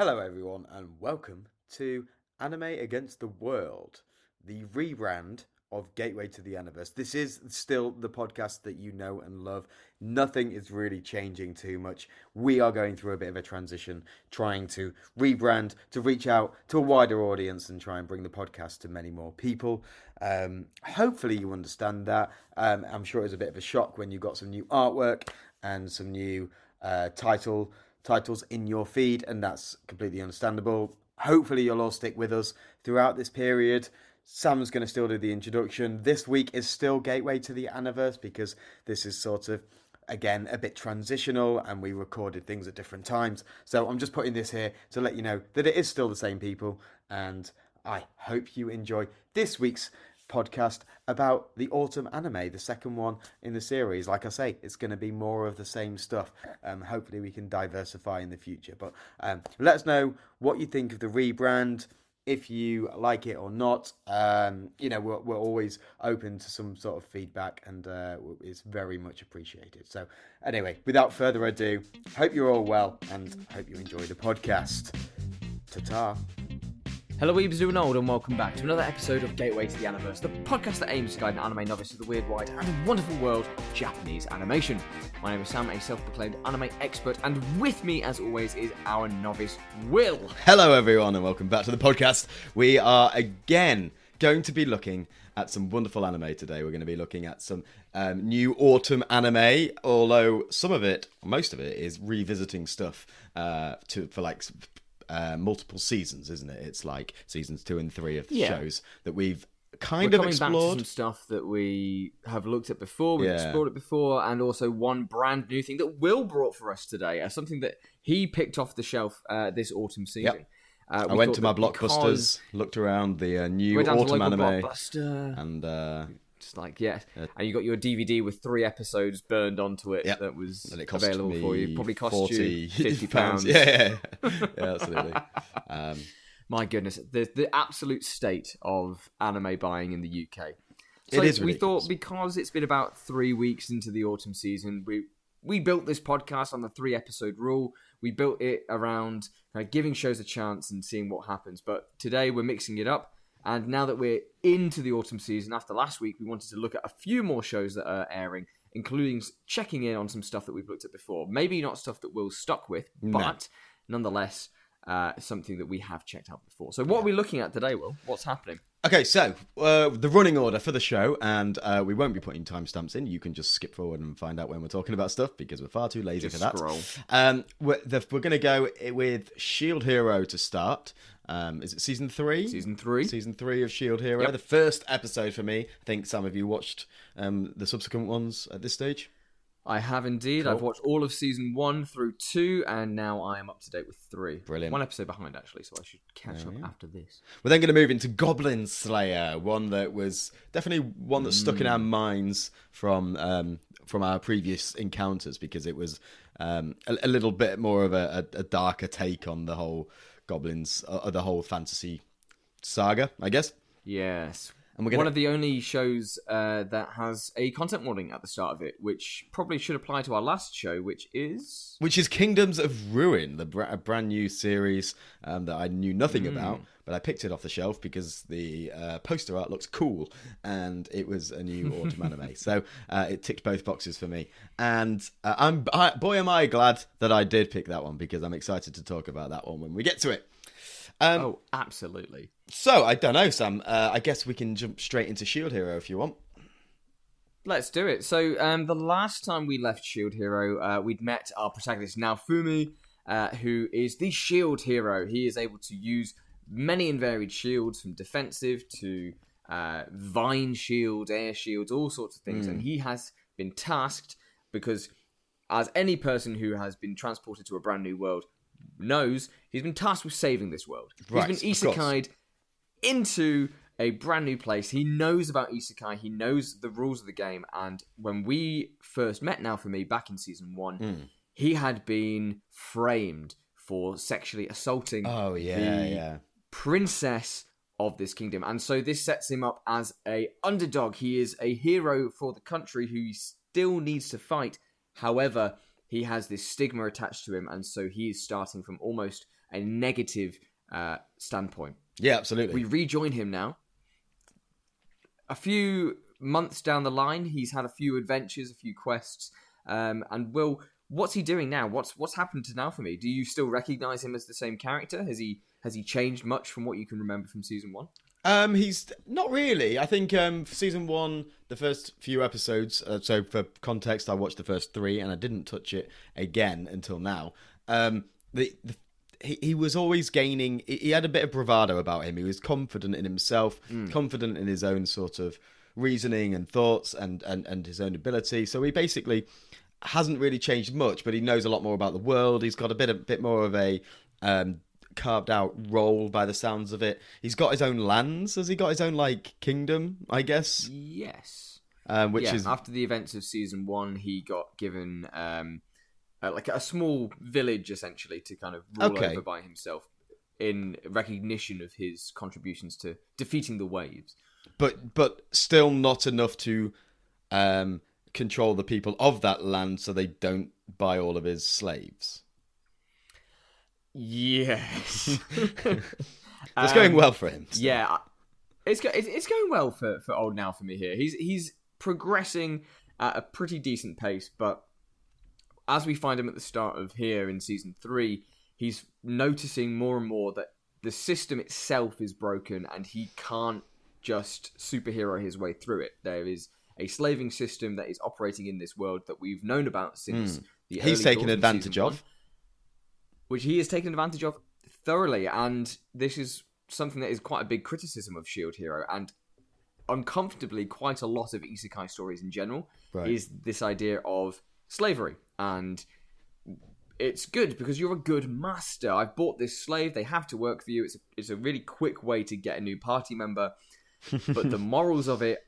Hello, everyone, and welcome to Anime Against the World, the rebrand of Gateway to the Aniverse. This is still the podcast that you know and love. Nothing is really changing too much. We are going through a bit of a transition, trying to rebrand, to reach out to a wider audience and try and bring the podcast to many more people. Um, hopefully, you understand that. Um, I'm sure it was a bit of a shock when you got some new artwork and some new uh, title titles in your feed, and that's completely understandable. Hopefully, you'll all stick with us throughout this period. Sam's going to still do the introduction. This week is still Gateway to the Aniverse because this is sort of, again, a bit transitional and we recorded things at different times. So I'm just putting this here to let you know that it is still the same people. And I hope you enjoy this week's podcast about the autumn anime, the second one in the series. Like I say, it's going to be more of the same stuff. Um, hopefully, we can diversify in the future. But um, let us know what you think of the rebrand. If you like it or not, um, you know we're, we're always open to some sort of feedback, and uh, it's very much appreciated. So, anyway, without further ado, hope you're all well, and hope you enjoy the podcast. Ta ta. Hello, Weebs doing old, and welcome back to another episode of Gateway to the Aniverse, the podcast that aims to guide an anime novice to the weird, wide, and wonderful world of Japanese animation. My name is Sam, a self-proclaimed anime expert, and with me, as always, is our novice Will. Hello, everyone, and welcome back to the podcast. We are again going to be looking at some wonderful anime today. We're going to be looking at some um, new autumn anime, although some of it, most of it, is revisiting stuff uh, to for like uh, multiple seasons, isn't it? It's like seasons two and three of the Yeah. shows that we've kind We're of coming back to explored. some stuff that we have looked at before, we've Yeah. explored it before, and also one brand new thing that Will brought for us today, as something that he picked off the shelf uh, this autumn season. Yep. Uh, I went to my blockbusters, looked around the uh, new Went down to the autumn anime, blockbuster. and Just like yeah, Uh, and you got your DVD with three episodes burned onto it Yep. that was and it available for you. Probably cost 40 you fifty pounds. Yeah, yeah, yeah, absolutely. Um, My goodness, the the absolute state of anime buying in the UK. It So is we thought because it's been about three weeks into the autumn season, we we built this podcast on the three episode rule. We built it around uh, giving shows a chance and seeing what happens. But today we're mixing it up. And now that we're into the autumn season, after last week, we wanted to look at a few more shows that are airing, including checking in on some stuff that we've looked at before. Maybe not stuff that we'll stuck with, No. but nonetheless, uh, something that we have checked out before. So, what are we looking at today, Will? What's happening? Okay, so uh, the running order for the show, and uh, we won't be putting timestamps in. You can just skip forward and find out when we're talking about stuff because we're far too lazy Just for that. scroll. Um, we're, the, we're going to go with Shield Hero to start. Um, is it season three? Season three. Season three of Shield Hero. Yep. The first episode for me. I think some of you watched um, the subsequent ones at this stage. I have indeed. Cool. I've watched all of season one through two, and now I am up to date with three. Brilliant. One episode behind, actually, so I should catch up after this. We're then going to move into Goblin Slayer, one that was definitely one that stuck in our minds from um, from our previous encounters because it was um, a, a little bit more of a, a, a darker take on the whole goblins, uh, the whole fantasy saga, I guess. Yes. And we're gonna One of the only shows uh, that has a content warning at the start of it, which probably should apply to our last show, which is. which is Kingdoms of Ruin, the br- a brand new series um, that I knew nothing Hmm. about, but I picked it off the shelf because the uh, poster art looks cool and it was a new autumn anime, so uh, it ticked both boxes for me. And uh, I'm I, boy, am I glad that I did pick that one because I'm excited to talk about that one when we get to it. Um, Oh, absolutely. So I don't know, Sam. Uh, I guess we can jump straight into Shield Hero if you want. Let's do it. So, um, the last time we left Shield Hero, uh, we'd met our protagonist Naofumi, uh, who is the Shield Hero. He is able to use many and varied shields, from defensive to uh, vine shields, air shields, all sorts of things. And he has been tasked because, as any person who has been transported to a brand new world knows, he's been tasked with saving this world. Right, he's been of isekai'd into a brand new place. He knows about isekai. He knows the rules of the game. And when we first met, Naofumi, back in season one, Hmm. he had been framed for sexually assaulting Oh yeah, the yeah. princess of this kingdom. And so this sets him up as a underdog. He is a hero for the country who he still needs to fight. However, he has this stigma attached to him, and so he is starting from almost a negative uh, standpoint. Yeah, absolutely. We rejoin him now. A few months down the line, he's had a few adventures, a few quests, um, and will. What's he doing now? What's what's happened to Naofumi? Do you still recognize him as the same character? Has he has he changed much from what you can remember from season one? Um, he's not really. I think um, for season one, the first few episodes. Uh, so for context, I watched the first three, and I didn't touch it again until now. Um, the, the he, he was always gaining. He, he had a bit of bravado about him. He was confident in himself, confident in his own sort of reasoning and thoughts, and and and his own ability. So he basically hasn't really changed much, but he knows a lot more about the world. He's got a bit a bit more of a um, carved out role by the sounds of it. He's got his own lands. Has he got his own like kingdom? I guess, Yes. um, which yeah, is after the events of season one, he got given um, uh, like a small village essentially to kind of rule Okay. over by himself in recognition of his contributions to defeating the waves. but but still not enough to um, control the people of that land, so they don't buy all of his slaves. Yes, It's going well for him. still. Um, Yeah, it's go- it's it's going well for for old Naofumi here. He's he's progressing at a pretty decent pace, but as we find him at the start of here in season three, he's noticing more and more that the system itself is broken, and he can't just superhero his way through it. There is a slaving system that is operating in this world that we've known about since the Hmm. He's taken doors of advantage one of. which he has taken advantage of thoroughly. And this is something that is quite a big criticism of Shield Hero and uncomfortably quite a lot of isekai stories in general Right. is this idea of slavery and it's good because you're a good master. I've bought this slave; they have to work for you. It's a, it's a really quick way to get a new party member, but the morals of it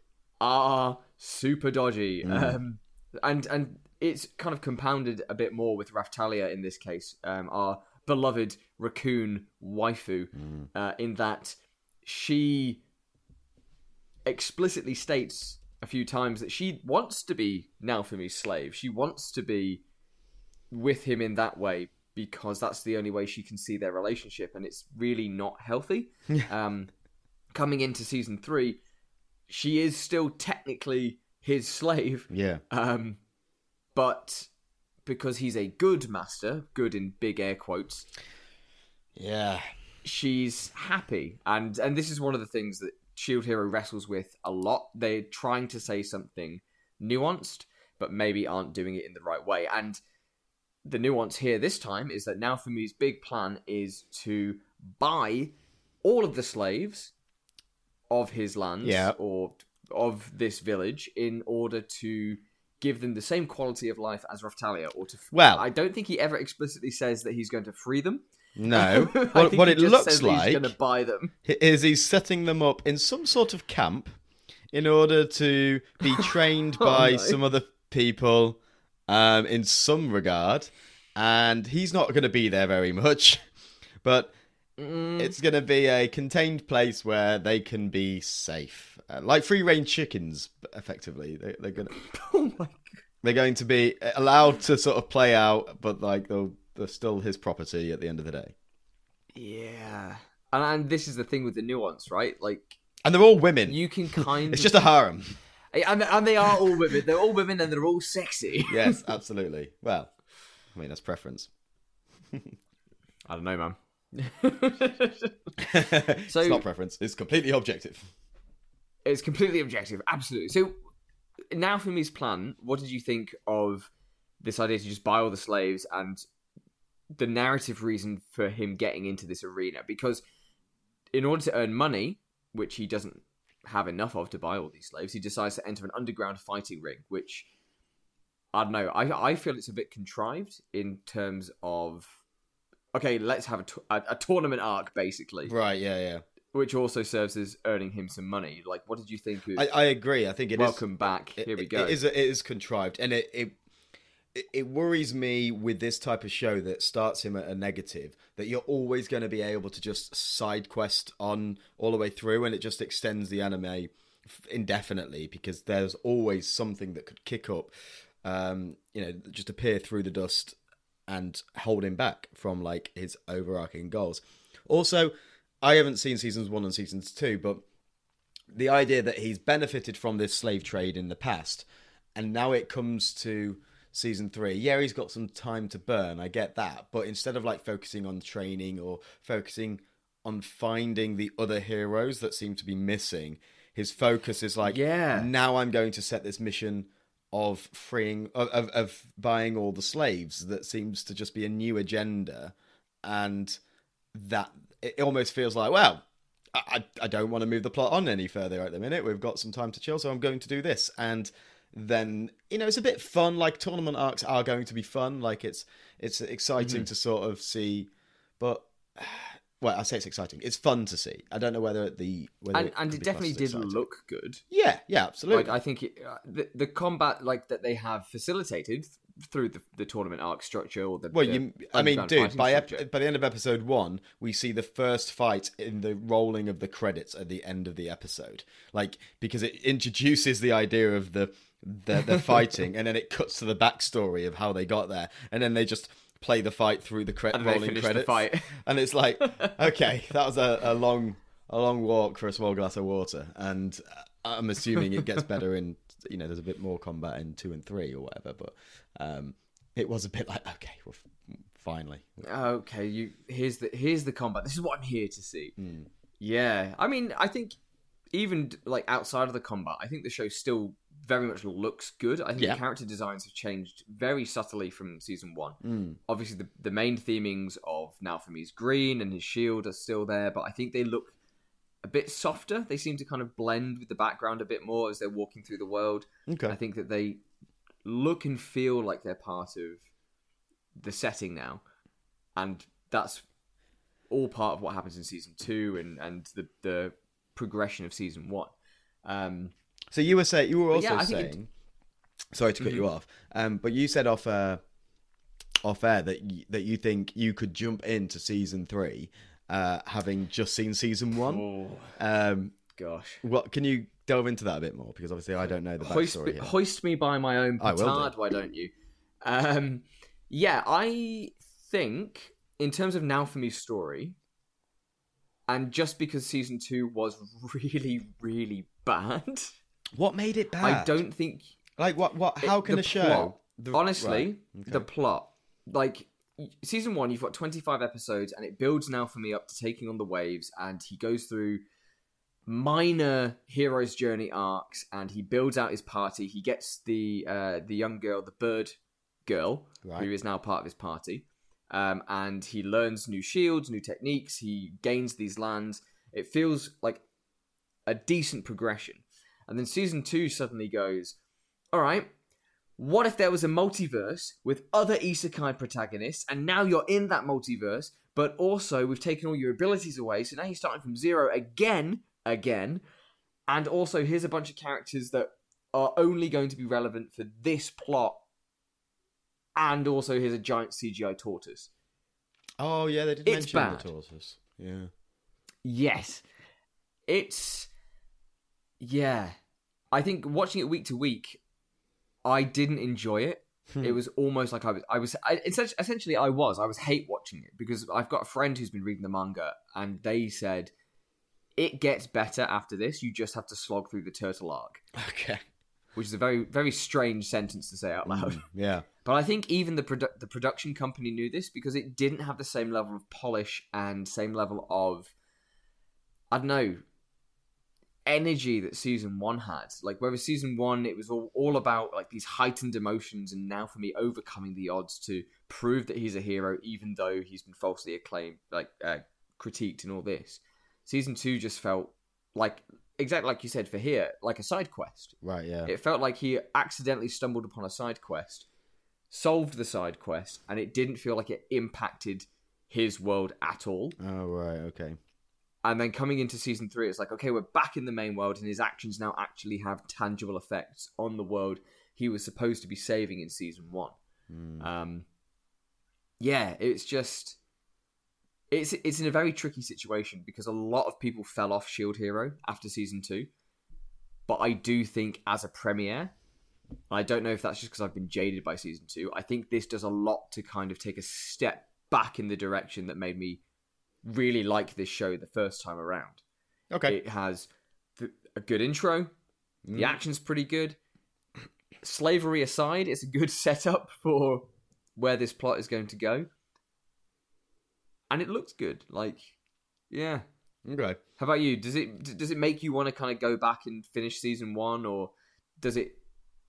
are super dodgy. Um, and and it's kind of compounded a bit more with Raphtalia in this case, um, our beloved raccoon waifu, uh, in that she explicitly states a few times that she wants to be Naofumi's slave. She wants to be with him in that way because that's the only way she can see their relationship, and it's really not healthy. um, coming into season three, she is still technically his slave, Yeah. um, but because he's a good master, good in big air quotes, Yeah. she's happy and and this is one of the things that shield hero wrestles with a lot. They're trying to say something nuanced but maybe aren't doing it in the right way. And the nuance here this time is that Naofumi's big plan is to buy all of the slaves of his lands Yeah. or of this village in order to give them the same quality of life as Raphtalia or to Well- I don't think he ever explicitly says that he's going to free them No. What what it looks that he's like going to buy them. is he's setting them up in some sort of camp in order to be trained Oh, by no. some other people um, in some regard. And he's not going to be there very much. But Mm. it's going to be a contained place where they can be safe. Uh, like free range chickens, effectively. They, they're going to. Oh my They're going to be allowed to sort of play out, but like they'll, they're still his property at the end of the day. Yeah. And, and this is the thing with the nuance, right? Like And they're all women. you can kind It's of just a harem. and, and they are all women. They're all women and they're all sexy. Yes, absolutely. Well, I mean that's preference. I don't know, man. it's not preference. It's completely objective. It's completely objective, absolutely. So Naofumi's plan, what did you think of this idea to just buy all the slaves and the narrative reason for him getting into this arena? Because in order to earn money, which he doesn't have enough of to buy all these slaves, he decides to enter an underground fighting ring, which I don't know. I I feel it's a bit contrived in terms of okay, let's have a, t- a, a tournament arc basically, Right? Yeah, yeah. which also serves as earning him some money. Like, what did you think? Of, I, I agree. I think it is. Welcome back. it- Here we go. It is. It is contrived, and it, it it- worries me with this type of show that starts him at a negative that you're always going to be able to just side quest on all the way through, and it just extends the anime indefinitely because there's always something that could kick up. um, you know, just appear through the dust and hold him back from like his overarching goals. Also, I haven't seen seasons one and seasons two, but the idea that he's benefited from this slave trade in the past, and now it comes to season three. Yeah, he's got some time to burn. I get that, but instead of like focusing on training or focusing on finding the other heroes that seem to be missing, his focus is like, Yeah. now I'm going to set this mission of freeing of, of, of buying all the slaves that seems to just be a new agenda and that it almost feels like well I, I I don't want to move the plot on any further at the minute we've got some time to chill so i'm going to do this and then you know it's a bit fun. Like tournament arcs are going to be fun. Like it's it's exciting to sort of see but well i say it's exciting. It's fun to see. I don't know whether the whether and, and it definitely did exciting. look good. yeah yeah absolutely. Like I think it, uh, the the combat like that they have facilitated through the, the tournament arc structure or the Well, the you, I mean, dude, by ep- by the end of episode one, we see the first fight in the rolling of the credits at the end of the episode, like because it introduces the idea of the the, the fighting, and then it cuts to the backstory of how they got there, and then they just play the fight through the cre- And they rolling credits, fight. and it's like, okay, that was a, a long a long walk for a small glass of water, and I'm assuming it gets better in you know there's a bit more combat in two and three or whatever, but um, it was a bit like okay, well, finally. Okay, you here's the here's the combat. This is what I'm here to see. Hmm. Yeah, I mean, I think even like outside of the combat, I think the show still very much looks good. I think Yeah. the character designs have changed very subtly from season one. Mm. Obviously, the the main themings of Naofumi's green and his shield are still there, but I think they look a bit softer. They seem to kind of blend with the background a bit more as they're walking through the world. Okay. I think that they look and feel like they're part of the setting now, and that's all part of what happens in season two and and the the progression of season one. Um, So you were saying you were also yeah, think it- saying. Sorry to cut you off, um, but you said off uh, off air that y- that you think you could jump into season three, uh, having just seen season one. oh Um, gosh, what can you delve into that a bit more? Because obviously I don't know the hoist backstory. me, hoist me by my own I will do. petard. Why don't you? Um, yeah, I think in terms of Naofumi story, and just because season two was really really bad, What made it bad? I don't think like what what. How It- can the a show? plot, the- honestly right, the plot like season one you've got 25 episodes and it builds Naofumi up to taking on the waves and he goes through minor hero's journey arcs and he builds out his party he gets the uh the young girl the bird girl Right. who is now part of his party um and he learns new shields new techniques he gains these lands it feels like a decent progression and then season two suddenly goes all right what if there was a multiverse with other isekai protagonists and now you're in that multiverse but also we've taken all your abilities away so now you're starting from zero again again and also here's a bunch of characters that are only going to be relevant for this plot and also here's a giant cgi tortoise Oh yeah, they did It's mention bad. the tortoise. Yeah. Yes. It's yeah. I think watching it week to week, I didn't enjoy it. Hmm. It was almost like I was I was I, essentially, I was I was hate watching it because I've got a friend who's been reading the manga and they said it gets better after this. You just have to slog through the turtle arc, Okay. which is a very very strange sentence to say out loud. Mm, yeah. But I think even the produ- the production company knew this because it didn't have the same level of polish and same level of I don't know energy that season one had. Like whereas season one it was all, all about like these heightened emotions and Naofumi overcoming the odds to prove that he's a hero even though he's been falsely acclaimed like uh, critiqued and all this. Season two just felt like exactly like you said for here like a side quest. Right. Yeah. It felt like he accidentally stumbled upon a side quest, solved the side quest, and it didn't feel like it impacted his world at all. Oh right. Okay. And then coming into season three, it's like, okay, we're back in the main world, and his actions now actually have tangible effects on the world he was supposed to be saving in season one. Mm. Um, yeah, it's just it's it's in a very tricky situation because a lot of people fell off Shield Hero after season two, but I do think as a premiere, I don't know if that's just because I've been jaded by season two. I think this does a lot to kind of take a step back in the direction that made me really like this show the first time around. Okay. It has th- a good intro. The Mm. action's pretty good. Slavery aside, it's a good setup for where this plot is going to go. And it looks good. Like, yeah. Okay. How about you? Does it d- does it make you want to kind of go back and finish season one, or does it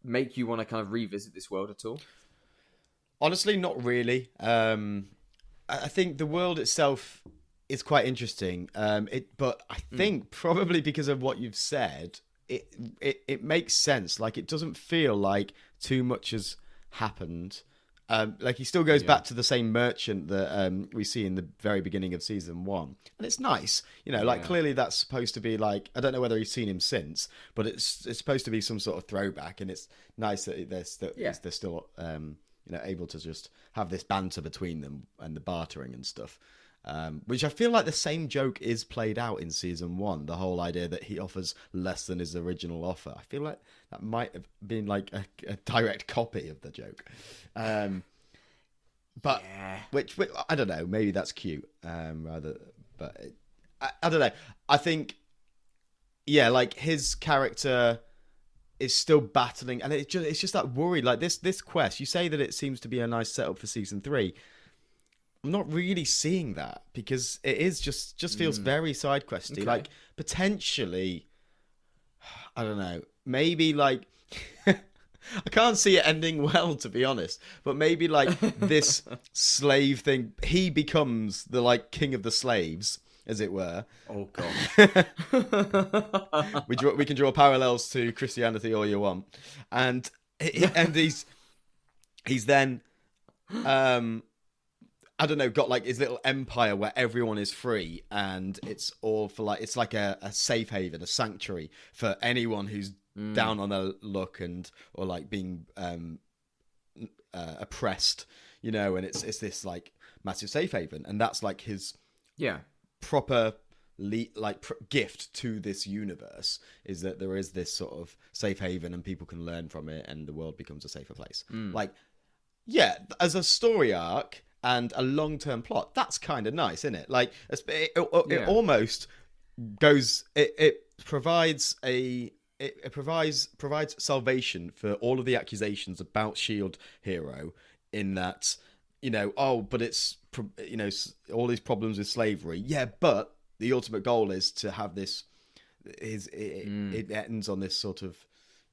make you want to kind of revisit this world at all? Honestly, not really. Um, I think the world itself is quite interesting. Um, it, but I think probably because of what you've said, it, it it makes sense. Like it doesn't feel like too much has happened. Um, like he still goes back to the same merchant that um, we see in the very beginning of season one, and it's nice. You know, like Yeah. clearly that's supposed to be like I don't know whether he's seen him since, but it's it's supposed to be some sort of throwback, and it's nice that they're still Yeah. they're still um, you know able to just have this banter between them and the bartering and stuff. Um, which I feel like the same joke is played out in season one. The whole idea that he offers less than his original offer. I feel like that might have been like a, a direct copy of the joke. Um, but Yeah. which, which I don't know. Maybe that's cute. Um, rather, but it, I, I don't know. I think, yeah, like his character is still battling, and it just it's just that worry. Like this this quest, you say that it seems to be a nice setup for season three. I'm not really seeing that because it is just just feels very side questy. Okay. Like potentially, I don't know. Maybe like I can't see it ending well, to be honest. But maybe like this slave thing, he becomes the like king of the slaves, as it were. Oh god. We draw, we can draw parallels to Christianity all you want, and and he's he's then um I don't know, got like his little empire where everyone is free and it's all for like it's like a, a safe haven, a sanctuary for anyone who's down on their luck and or like being um uh, oppressed, you know, and it's it's this like massive safe haven, and that's like his yeah. proper le- like pr- gift to this universe is that there is this sort of safe haven and people can learn from it and the world becomes a safer place. Like yeah as a story arc and a long-term plot that's kind of nice isn't it like it, it, it Yeah. almost goes it, it provides a it, it provides provides salvation for all of the accusations about shield hero in that you know oh but it's you know all these problems with slavery yeah but the ultimate goal is to have this is it, mm. it ends on this sort of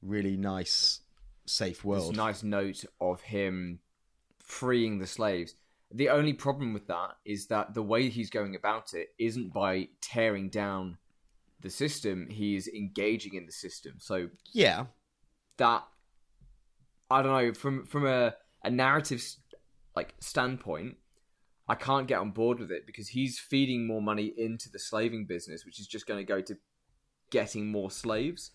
really nice safe This world nice note of him freeing the slaves. The only problem with that is that the way he's going about it isn't by tearing down the system, he's engaging in the system. So yeah that I don't know from from a a narrative like standpoint, I can't get on board with it because he's feeding more money into the slaving business, which is just going to go to getting more slaves.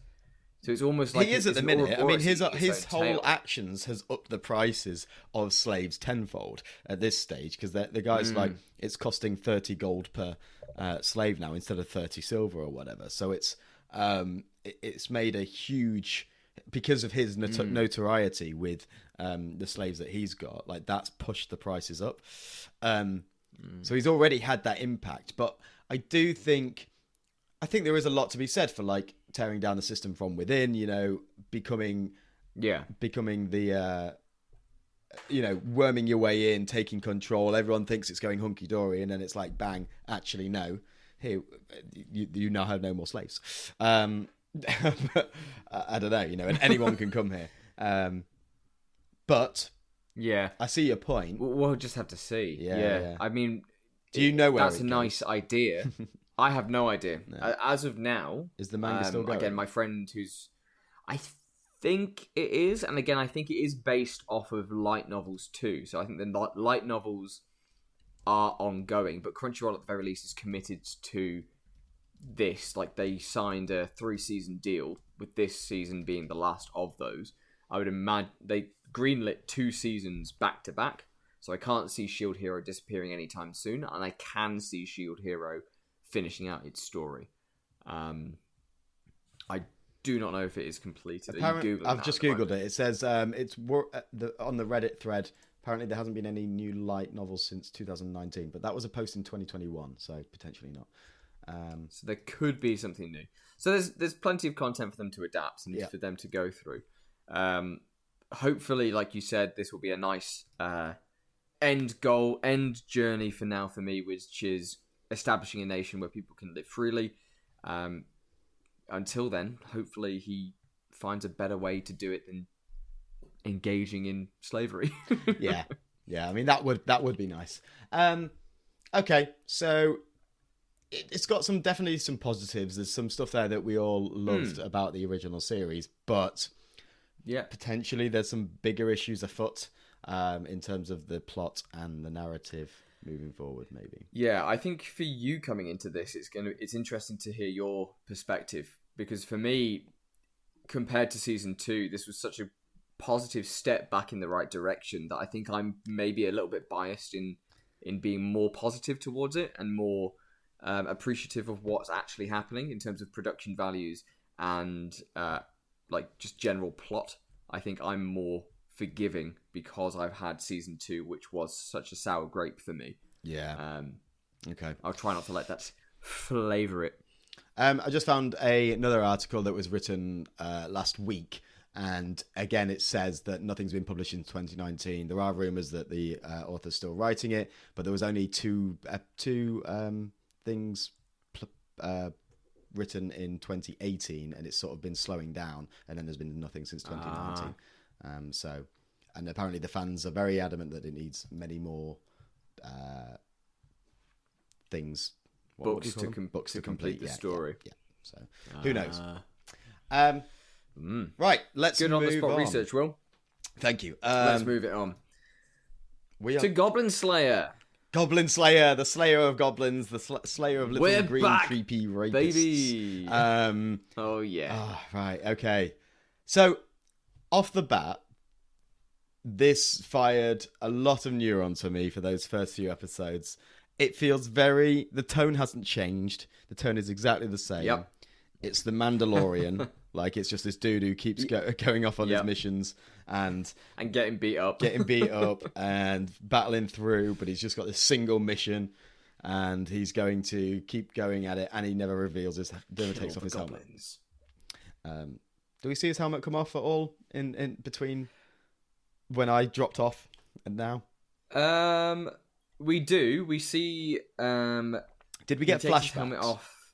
So it's almost like he is at the minute. I mean, his eating his whole actions has upped the prices of slaves tenfold at this stage because the guy's Mm. like it's costing thirty gold per uh, slave now instead of thirty silver or whatever. So it's um it, it's made a huge because of his not- Mm. notoriety with um the slaves that he's got. Like that's pushed the prices up. Um, Mm. so he's already had that impact. But I do think I think there is a lot to be said for like tearing down the system from within. You know, becoming Yeah, becoming the uh, you know worming your way in, taking control. Everyone thinks it's going hunky dory, and then it's like bang. Actually, no. Here, you, you now have no more slaves. Um, I I don't know, you know, and anyone can come here. Um, but yeah. I see your point. We'll, we'll just have to see. Yeah, Yeah, yeah. I mean, Do you know where that's a goes? nice idea. I have no idea. Uh, As of now, Is the manga um, still going? again, my friend who's, I think it is, and again, I think it is based off of light novels too. So I think the light novels are ongoing, but Crunchyroll at the very least is committed to this. Like they signed a three season deal with this season being the last of those. I would imagine they greenlit two seasons back to back, so I can't see Shield Hero disappearing anytime soon, and I can see Shield Hero finishing out its story. Um, I do not know if it is completed. Are you Apparent- Googling I've just googled it. It says um, it's wor- uh, the, on the Reddit thread. Apparently, there hasn't been any new light novels since 2019, but that was a post in 2021, so potentially not. Um, So there could be something new. So there's there's plenty of content for them to adapt and Yeah. for them to go through. Um, hopefully, like you said, this will be a nice uh, end goal, end journey for Naofumi, which is establishing a nation where people can live freely. Um, until then, hopefully, he finds a better way to do it than engaging in slavery. yeah, yeah. I mean, that would that would be nice. Um, okay, so it, it's got some definitely some positives. There's some stuff there that we all loved about the original series, but yeah. potentially there's some bigger issues afoot um, in terms of the plot and the narrative moving forward. Maybe. Yeah, I think for you coming into this, it's gonna it's interesting to hear your perspective because for me, compared to season two, this was such a positive step back in the right direction that I think I'm maybe a little bit biased in in being more positive towards it and more um, appreciative of what's actually happening in terms of production values and uh, like just general plot. I think I'm more forgiving because I've had season two, which was such a sour grape for me. Yeah. Um, Okay. I'll try not to let that flavour it. Um, I just found a, another article that was written uh, last week, and again, it says that nothing's been published in 2019. There are rumors that the uh, author's still writing it, but there was only two uh, two um, things pl- uh, written in 2018, and it's sort of been slowing down, and then there's been nothing since 2019. Um, so, and apparently the fans are very adamant that it needs many more uh, things. what- what do you Books to, com- books to complete the yeah, yeah, story. yeah. So who knows? Ah. Um, Mm. right, let's Good on the spot on. research, Will. Thank you. Let's Um, move it on we are to Goblin Slayer, Goblin Slayer, the Slayer of goblins, the sl- Slayer of little We're green back, creepy rapists. baby. Um, oh yeah, ah, right, okay. So, off the bat, this fired a lot of neurons for me for those first few episodes. It feels very. The tone hasn't changed. The tone is exactly the same. Yep. It's the Mandalorian. like it's just this dude who keeps go- going off on Yep. his missions and and getting beat up. getting beat up and battling through, but he's just got this single mission and he's going to keep going at it and he never reveals his never Kill takes off his helmet. Um, do we see his helmet come off at all in, in between when I dropped off and now? Um, we do. We see. Um, Did we he get takes his flashbacks? helmet off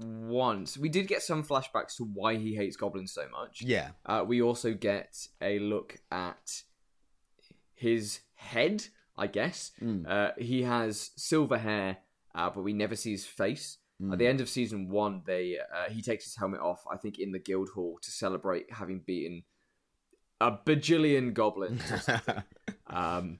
once. We did get some flashbacks to why he hates goblins so much. Yeah. Uh, we also get a look at his head, I guess. Mm. Uh, he has silver hair, uh, but we never see his face. Mm. At the end of season one, they uh, he takes his helmet off. I think in the guild hall to celebrate having beaten a bajillion goblins. um,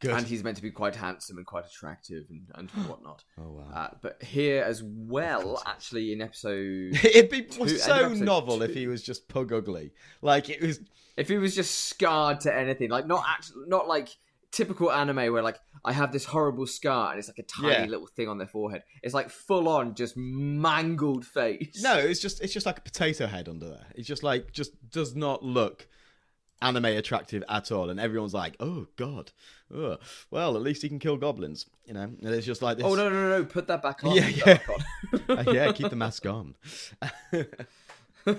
Good. and he's meant to be quite handsome and quite attractive and, and whatnot. oh wow. Uh, but here as well, actually in episode, It'd be two- so novel if he was just pug ugly. Like it was. if he was just scarred to anything, like not actually, not like typical anime where like I have this horrible scar and it's like a tiny Yeah. little thing on their forehead. It's like full on, just mangled face. No, it's just it's just like a potato head under there. It's just like just does not look anime attractive at all, and everyone's like, "Oh God, Ugh. well at least he can kill goblins," you know. And it's just like this. Oh no no no! Put that back on. Yeah, yeah. back Uh, yeah, keep the mask on. on.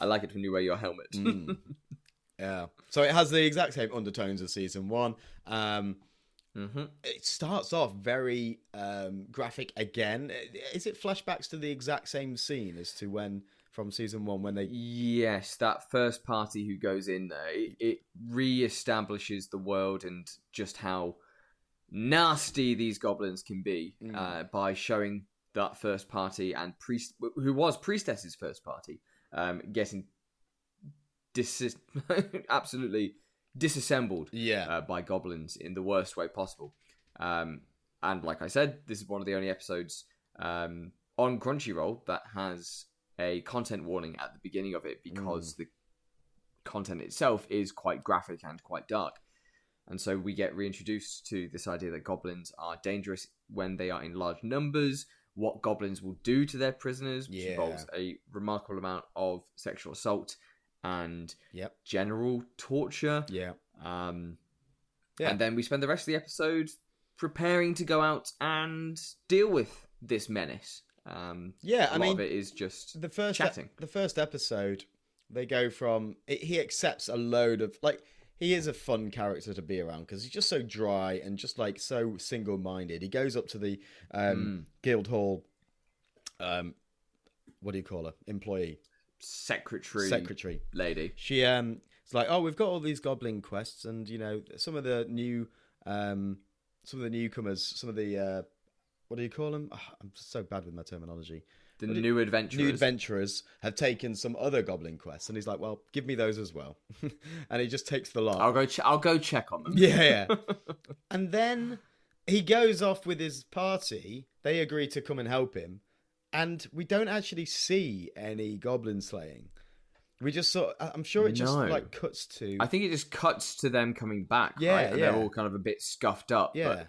I like it when you wear your helmet. Mm. Yeah. So it has the exact same undertones as season one. Um, hmm it starts off very um, graphic again. Is it flashbacks to the exact same scene as to when from season one when they? Yes, that first party who goes in there, it, it re-establishes the world and just how nasty these goblins can be Mm. uh, by showing that first party and priest, who was priestess's first party, um, getting dis- absolutely disassembled Yeah. uh, by goblins in the worst way possible. Um, and like I said, this is one of the only episodes um, on Crunchyroll that has a content warning at the beginning of it because the content itself is quite graphic and quite dark. And so we get reintroduced to this idea that goblins are dangerous when they are in large numbers, what goblins will do to their prisoners, which Yeah. involves a remarkable amount of sexual assault and Yep. general torture. Yeah. Um, Yeah. And then we spend the rest of the episode preparing to go out and deal with this menace. Um, Yeah. I mean, of it is just the first chatting. the first episode they go from it, he accepts a load of like he is a fun character to be around because he's just so dry and just like so single-minded he goes up to the um guild hall um what do you call her employee secretary, secretary lady. she um it's like oh we've got all these goblin quests and you know some of the new um some of the newcomers some of the uh what do you call them Ah, i'm so bad with my terminology The What new adventurers. new adventurers have taken some other goblin quests, and he's like, "Well, give me those as well," and he just takes the lot. I'll go. Ch- I'll go check on them. Yeah, yeah. and then he goes off with his party. They agree to come and help him, and we don't actually see any goblin slaying. We just sort. I'm sure it just No. like cuts to. I think it just cuts to them coming back. Yeah, right? And yeah. They're all kind of a bit scuffed up. yeah,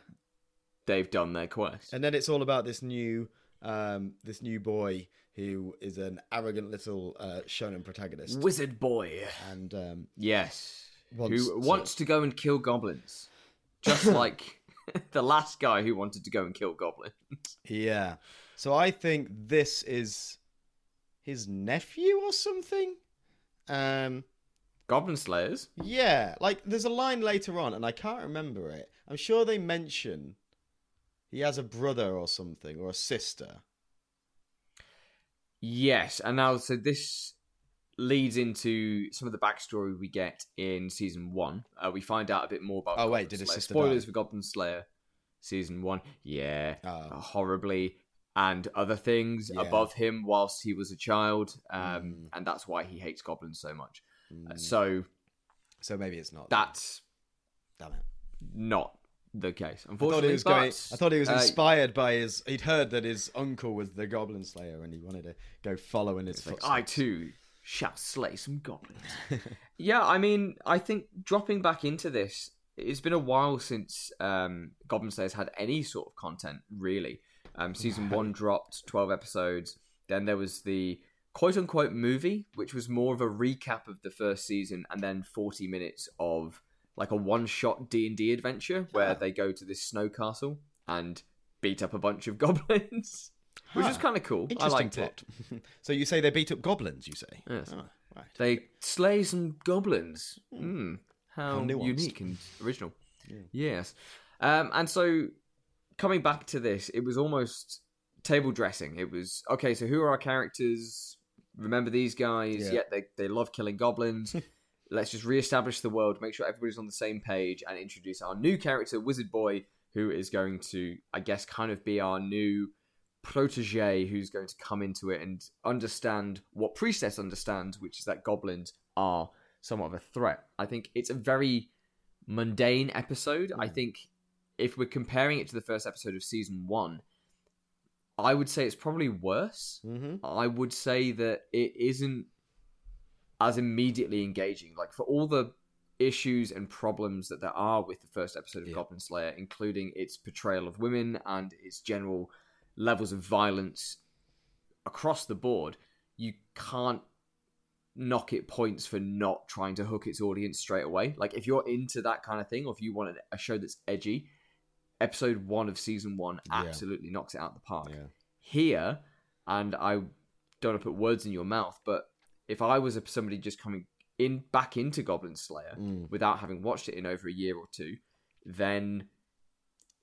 they've done their quest. and then it's all about this new, um, this new boy who is an arrogant little uh, shonen protagonist, Wizard boy. and um, Yes. wants who to- wants to go and kill goblins, just like the last guy who wanted to go and kill goblins. Yeah. So I think this is his nephew or something. Um Goblin slayers. yeah, like there's a line later on and I can't remember it. I'm sure they mention he has a brother or something or a sister. Yes, and now so this leads into some of the backstory we get in season one. Uh, we find out a bit more about. Oh, wait, Goblin did his Slayer. sister Spoilers die? for Goblin Slayer, season one. Yeah, Oh. horribly, and other things Yeah. above him whilst he was a child, um, Mm. and that's why he hates goblins so much. Uh, Mm, So so maybe it's not. that's Damn it. not the case, I thought unfortunately. he was but, going. I thought he was uh, inspired by his. He'd heard that his uncle was the Goblin Slayer, and he wanted to go follow in his Like, footsteps. I too shall slay some goblins. yeah, I mean, I think dropping back into this, it's been a while since um, Goblin Slayer's had any sort of content, really. Um, season one dropped 12 episodes. Then there was the quote unquote movie, which was more of a recap of the first season, and then 40 minutes of like a one shot D&D adventure where Ah. they go to this snow castle and beat up a bunch of goblins. Which is kind of cool. I Interesting liked it. plot. so you say they beat up goblins? You say? Yes. Oh, right. They slay some goblins. Hmm. How, How nuanced. unique and original. Yes. Um, and so, coming back to this, it was almost table dressing. It was, okay, so who are our characters? Remember these guys? Yeah. Yeah, they, they love killing goblins. Let's just re-establish the world, make sure everybody's on the same page, and introduce our new character, Wizard Boy, who is going to, I guess, kind of be our new protege who's going to come into it and understand what Priestess understands, which is that goblins are somewhat of a threat. I think it's a very mundane episode. I think if we're comparing it to the first episode of season one, I would say it's probably worse. Mm-hmm. I would say that it isn't as immediately engaging. Like for all the issues and problems that there are with the first episode of Yeah. Goblin Slayer, including its portrayal of women and its general levels of violence across the board, you can't knock it points for not trying to hook its audience straight away. Like if you're into that kind of thing, or if you want a show that's edgy, episode one of season one Yeah. absolutely knocks it out of the park Yeah. here, and I don't want to put words in your mouth, but if I was a, somebody just coming in back into Goblin Slayer Mm. without having watched it in over a year or two, then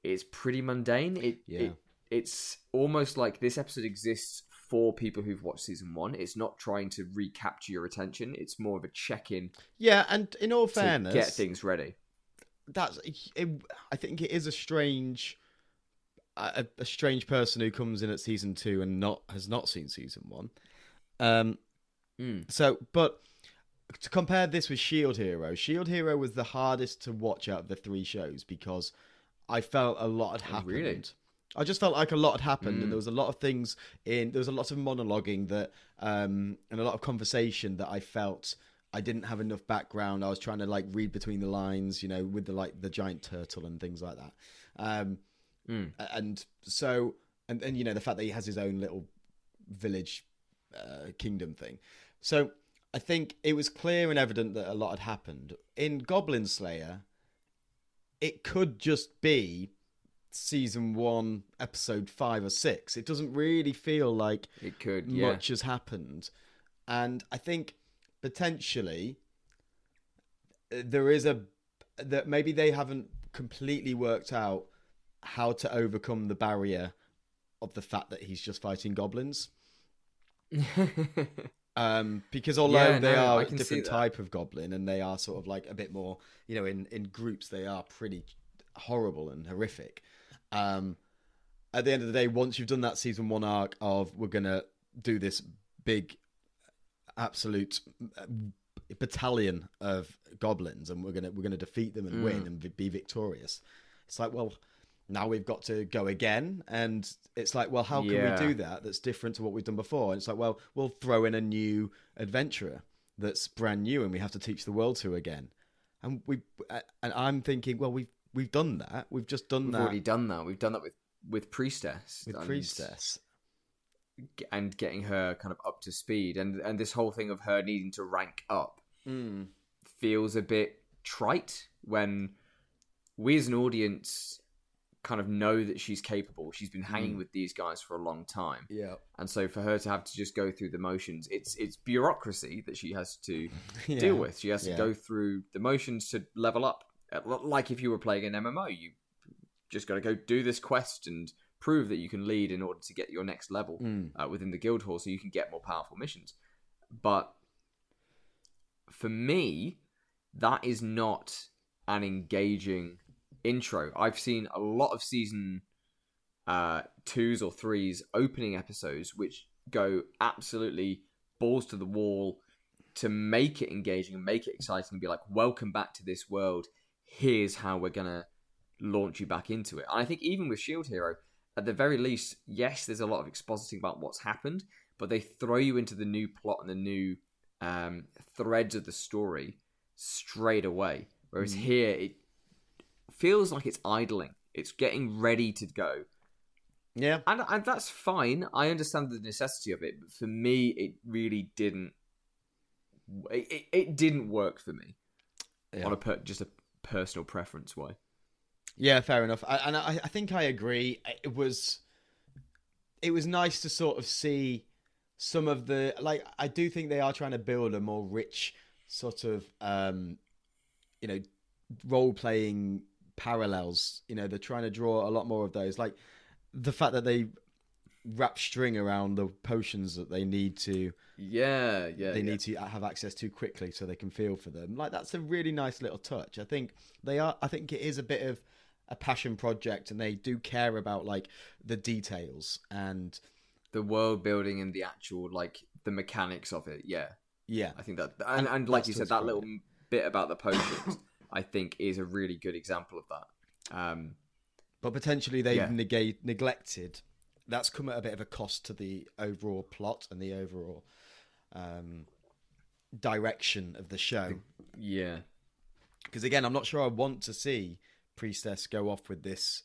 it's pretty mundane. It, Yeah. it it's almost like this episode exists for people who've watched season one. It's not trying to recapture your attention. It's more of a check-in Yeah, and in all fairness, get things ready. that's it, I think it is a strange a, a strange person who comes in at season two and not has not seen season one. Um, Mm. so, but to compare this with Shield Hero, Shield Hero was the hardest to watch out of the three shows because I felt a lot had Oh, happened. really? I just felt like a lot had happened, Mm. and there was a lot of things in. There was a lot of monologuing that, um, and a lot of conversation that I felt I didn't have enough background. I was trying to like read between the lines, you know, with the like the giant turtle and things like that. Um, Mm. and so and and you know the fact that he has his own little village uh, kingdom thing. So I think it was clear and evident that a lot had happened in Goblin Slayer. It could just be season one, episode five or six. It doesn't really feel like It could, yeah. much has happened. And I think potentially uh, there is a that maybe they haven't completely worked out how to overcome the barrier of the fact that he's just fighting goblins. Um, because although Yeah, they no, are a different type of goblin and they are sort of like a bit more, you know, in, in groups they are pretty horrible and horrific. Um, at the end of the day, once you've done that season one arc of we're gonna do this big, absolute uh, battalion of goblins and we're gonna we're gonna defeat them and win and be victorious, it's like well. Now we've got to go again, and it's like, well, how can Yeah. we do that? That's different to what we've done before. And it's like, well, we'll throw in a new adventurer that's brand new, and we have to teach the world to again. And we, uh, and I'm thinking, well, we've we've done that. We've just done We've that already done that. We've done that with with priestess with and- priestess. and getting her kind of up to speed, and and this whole thing of her needing to rank up Mm. feels a bit trite when we as an audience kind of know that she's capable. She's been hanging Mm. with these guys for a long time. Yeah, And so for her to have to just go through the motions, it's it's bureaucracy that she has to Yeah. deal with. She has to go through the motions to level up. Uh, Like if you were playing an MMO, you just got to go do this quest and prove that you can lead in order to get your next level Mm. uh, within the guild hall, so you can get more powerful missions. But for me, that is not an engaging intro. I've seen a lot of season uh, twos or threes opening episodes which go absolutely balls to the wall to make it engaging and make it exciting and be like, welcome back to this world. Here's how we're gonna launch you back into it. And I think even with Shield Hero, at the very least, yes, there's a lot of expositing about what's happened, but they throw you into the new plot and the new um, threads of the story straight away. Whereas here, it feels like it's idling. It's getting ready to go. yeah. And, and that's fine. I understand the necessity of it, but for me, it really didn't. It, it, didn't work for me Yeah. on a per, just a personal preference way. Yeah, fair enough. I, and I, I think I agree. It was, it was nice to sort of see some of the like. I do think they are trying to build a more rich sort of, um, you know, role playing parallels. You know, they're trying to draw a lot more of those. Like the fact that they wrap string around the potions that they need to Yeah, yeah. they yeah. need to have access to quickly so they can feel for them. Like that's a really nice little touch. I think they are. I think it is a bit of a passion project, and they do care about like the details and the world building and the actual like the mechanics of it. Yeah, yeah, I think that, and, And and like you said, that little bit about the potions, I think, is a really good example of that. Um, but potentially they've Yeah. negate, neglected. That's come at a bit of a cost to the overall plot and the overall um, direction of the show. yeah, because again, I'm not sure I want to see Priestess go off with this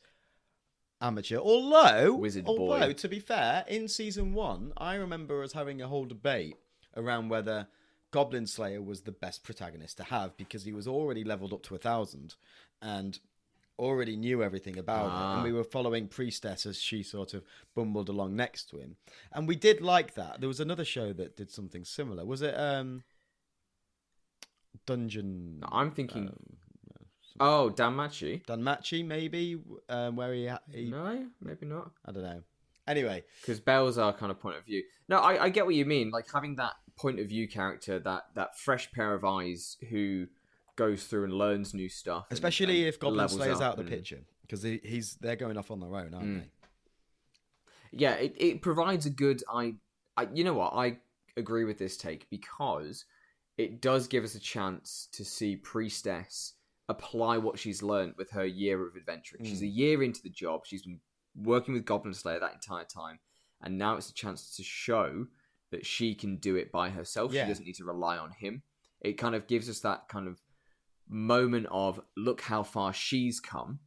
amateur. Although, Wizard although boy. to be fair, in season one, I remember us having a whole debate around whether Goblin Slayer was the best protagonist to have because he was already leveled up to a thousand and already knew everything about it, Ah. and we were following Priestess as she sort of bumbled along next to him, and we did like that. There was another show that did something similar. Was it um Dungeon? I'm thinking. um, oh, Danmachi. Danmachi, maybe, um, where he, he No, maybe not. I don't know. Anyway, because Bells our kind of point of view. No, I, I get what you mean. Like having that point of view character, that that fresh pair of eyes who goes through and learns new stuff, especially and if Goblin Slayer's out the and- picture because he, he's they're going off on their own, aren't Mm. they? Yeah, it, it provides a good. I, I, you know what? I agree with this take because it does give us a chance to see Priestess apply what she's learned with her year of adventuring. She's Mm. a year into the job. She's been working with Goblin Slayer that entire time, and now it's a chance to show that she can do it by herself. Yeah. She doesn't need to rely on him. It kind of gives us that kind of moment of look how far she's come,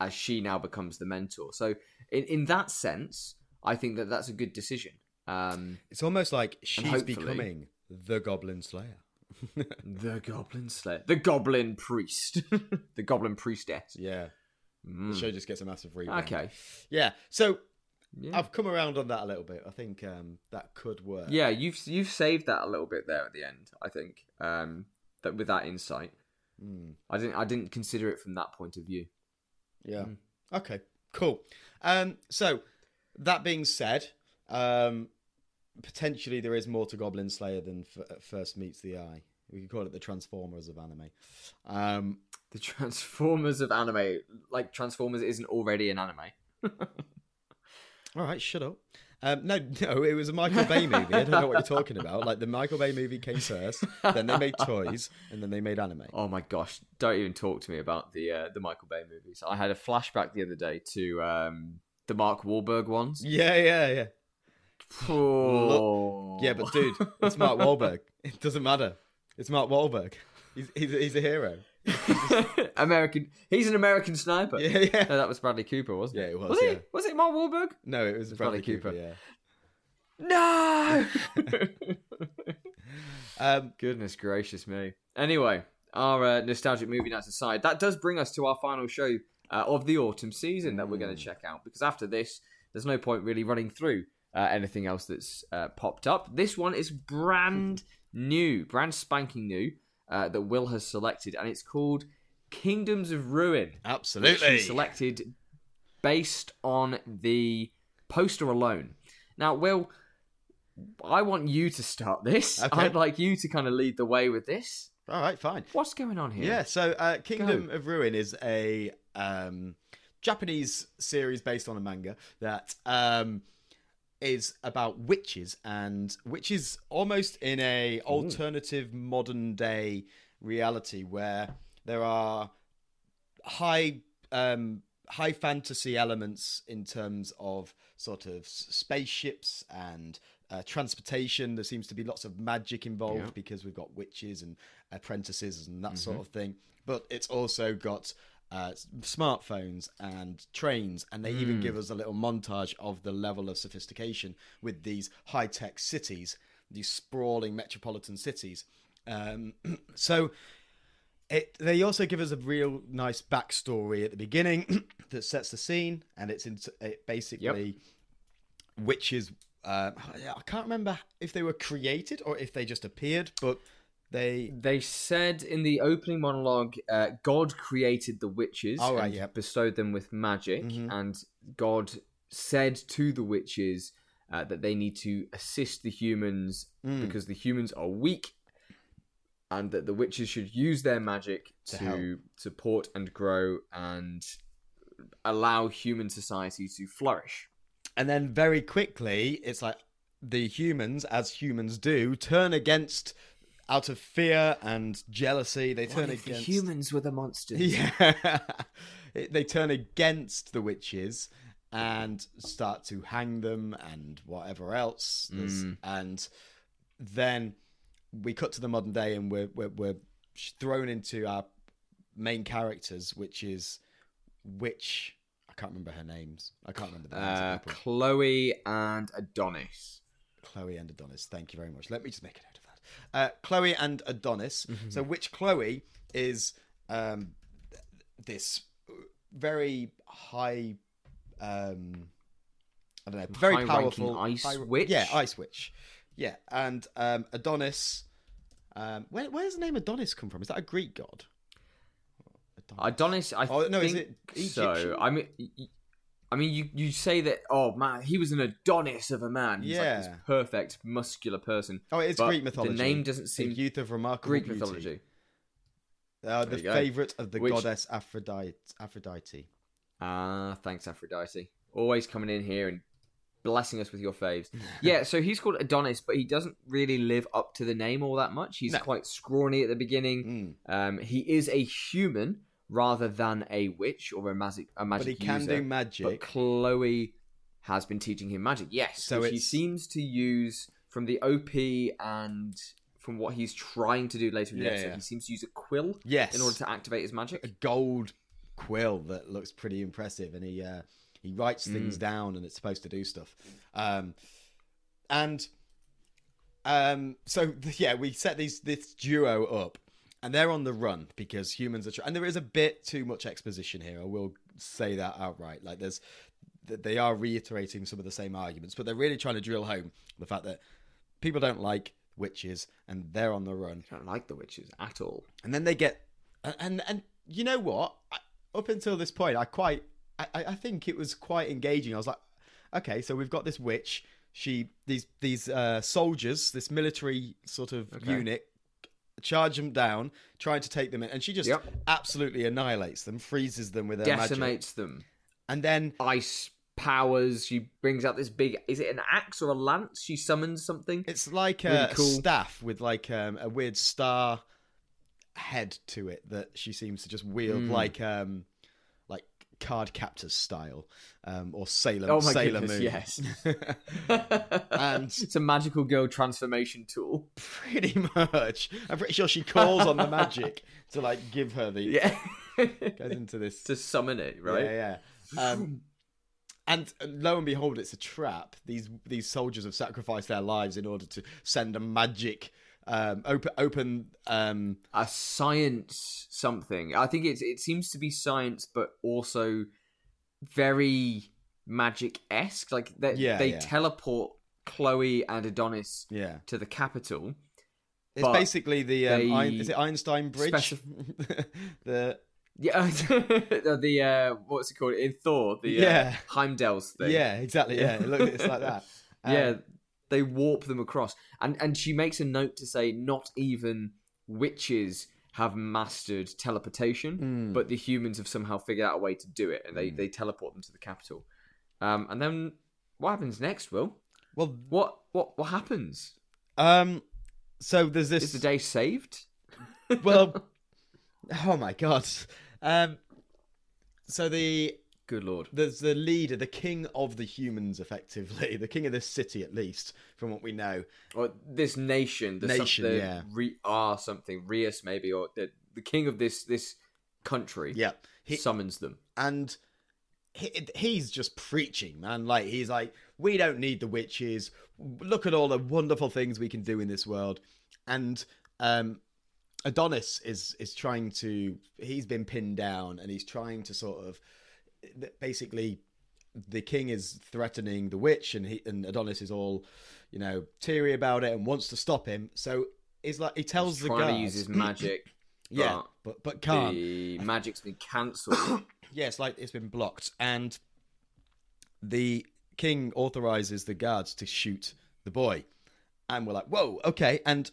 as she now becomes the mentor. So in in that sense, I think that that's a good decision. Um, It's almost like she's becoming the Goblin Slayer. the Goblin Slayer, the Goblin Priest, the Goblin Priestess. Yeah. Mm. The show just gets a massive rebrand. Okay. Yeah. So Yeah. I've come around on that a little bit. I think um, that could work. Yeah, you've you've saved that a little bit there at the end. I think um, that with that insight, Mm, I didn't I didn't consider it from that point of view. yeah. Mm. Okay. Cool. Um, so that being said, um, potentially there is more to Goblin Slayer than f- at first meets the eye. We could call it the Transformers of anime. Um, The Transformers of anime, like Transformers, isn't already an anime. all right, shut up. Um, no, no, it was a Michael Bay movie. I don't know what you're talking about. Like the Michael Bay movie came first, then they made toys, and then they made anime. Oh my gosh! Don't even talk to me about the uh, the Michael Bay movies. I had a flashback the other day to um, the Mark Wahlberg ones. Yeah, yeah, yeah. Oh. Yeah, but dude, it's Mark Wahlberg. It doesn't matter. It's Mark Wahlberg. He's he's, he's a hero. American. He's an American sniper. Yeah, yeah. No, that was Bradley Cooper, wasn't it? Yeah, it? was, Was yeah. it? Was it Mark Wahlberg? No, it was Bradley, Bradley Cooper. Cooper. Yeah. No. Um, Goodness gracious me. Anyway, our uh, nostalgic movie nights aside, that does bring us to our final show uh, of the autumn season that we're going to check out. Because after this, there's no point really running through uh, anything else that's uh, popped up. This one is brand new, brand spanking new uh, that Will has selected, and it's called Kingdoms of Ruin. which absolutely. selected based on the poster alone. Now, Will, I want you to start this. Okay. I'd like you to kind of lead the way with this. All right, fine. What's going on here? Yeah. So, uh, Kingdom of Ruin is a um, Japanese series based on a manga that um, is about witches and witches almost in a alternative modern day reality where there are high um, high fantasy elements in terms of sort of spaceships and uh, transportation. There seems to be lots of magic involved Yeah. because we've got witches and apprentices and that sort of thing. But it's also got uh, smartphones and trains, and they even give us a little montage of the level of sophistication with these high tech cities, these sprawling metropolitan cities. Um, so it, they also give us a real nice backstory at the beginning that sets the scene, and it's in, it basically witches. Uh, I can't remember if they were created or if they just appeared, but they They said in the opening monologue, uh, God created the witches Oh, right, and bestowed them with magic, Mhm. and God said to the witches uh, that they need to assist the humans Mm. because the humans are weak, and that the witches should use their magic To to, support and grow and allow human society to flourish. and then very quickly it's like the humans, as humans do, turn against out of fear and jealousy. They turn against humans were the monsters? Yeah. They turn against the witches and start to hang them and whatever else. Mm. And then we cut to the modern day and we're, we're, we're thrown into our main characters, which is which. I can't remember her names. I can't remember the names Uh. Chloe and Adonis. Chloe and Adonis. Thank you very much. Let me just make a note of that. Uh, Chloe and Adonis. So, which Chloe is um, this very high, um, I don't know, very High-ranking powerful ice high- witch? Yeah, ice witch. Yeah, and um, Adonis. Um, where, does the name Adonis come from? Is that a Greek god? Adonis, I Oh, no, is think it so. I mean, I mean, you you say that. Oh man, he was an Adonis of a man. He's like this Yeah. perfect muscular person. Oh, it's Greek mythology. The name doesn't The seem youth of remarkable Greek beauty. mythology. Uh, the favorite of the Which- goddess Aphrodite. Aphrodite. Ah, thanks Aphrodite. Always coming in here and blessing us with your faves. yeah, so he's called Adonis, but he doesn't really live up to the name all that much. He's No. quite scrawny at the beginning. Mm. Um, he is a human rather than a witch or a magic a magic. But he can user. do magic. But Chloe has been teaching him magic. Yes, So he seems to use from the OP and from what he's trying to do later in the Yeah, episode. yeah. He seems to use a quill Yes. in order to activate his magic. a gold quill that looks pretty impressive, and he uh, he writes things down, and it's supposed to do stuff. Um, and um, so yeah, we set these this duo up, and they're on the run because humans are. Tr- and there is a bit too much exposition here. I will say that outright. Like there's, they are reiterating some of the same arguments, but they're really trying to drill home the fact that people don't like witches, and they're on the run. I don't like the witches at all. And then they get, and and, and you know what? I, up until this point, I quite, I, I I think it was quite engaging. I was like, okay, so we've got this witch. She these these uh, soldiers, this military sort of Okay. unit, charge them down, trying to take them in, and she just Yep. absolutely annihilates them, freezes them with her magic, Decimates them. and then Ice powers. She brings out this big. Is it an axe or a lance? She summons something. it's like Really a cool. staff with like um, a weird star head to it that she seems to just wield Mm. like um like card captors style um or sailor Oh my sailor goodness, moon yes. And- it's a magical girl transformation tool. pretty much i'm pretty sure she calls on the magic to like give her the Yeah. goes into this to summon it, right? yeah yeah um and lo and behold it's a trap these these soldiers have sacrificed their lives in order to send a magic um open open um A science something. I think it's it seems to be science, but also very magic esque. Like they Yeah, they yeah. teleport Chloe and Adonis yeah to the capital. It's basically the um, Ein- is it Einstein Bridge? specif- the Yeah, the uh, what's it called in Thor? The Yeah. uh, Heimdall's thing. yeah, exactly. Yeah, it look, it's like that. Um, yeah, they warp them across, and and she makes a note to say not even witches have mastered teleportation, Mm. but the humans have somehow figured out a way to do it, and they they teleport them to the capital. Um, and then what happens next? Will Well, what what what happens? um, so there's Is this. the day saved? well, oh my god. Um, so the Good lord. there's the leader, the king of the humans, effectively, the king of this city, at least from what we know. Or this nation, the Nation, some, the yeah. Re, ah, something Rias maybe, or the the king of this this country Yeah, he, summons them. and he, he's just preaching, man. Like he's like, we don't need the witches. Look at all the wonderful things we can do in this world. And um, Adonis is is trying to. He's been pinned down, and he's trying to sort of basically. The king is threatening the witch, and he and Adonis is all, you know, teary about it and wants to stop him. So he's like, he tells He's the guards, to use his magic. yeah, but but can't. The magic's been cancelled. Yeah, it's like it's been blocked, and the king authorizes the guards to shoot the boy, and we're like, "Whoa, okay." And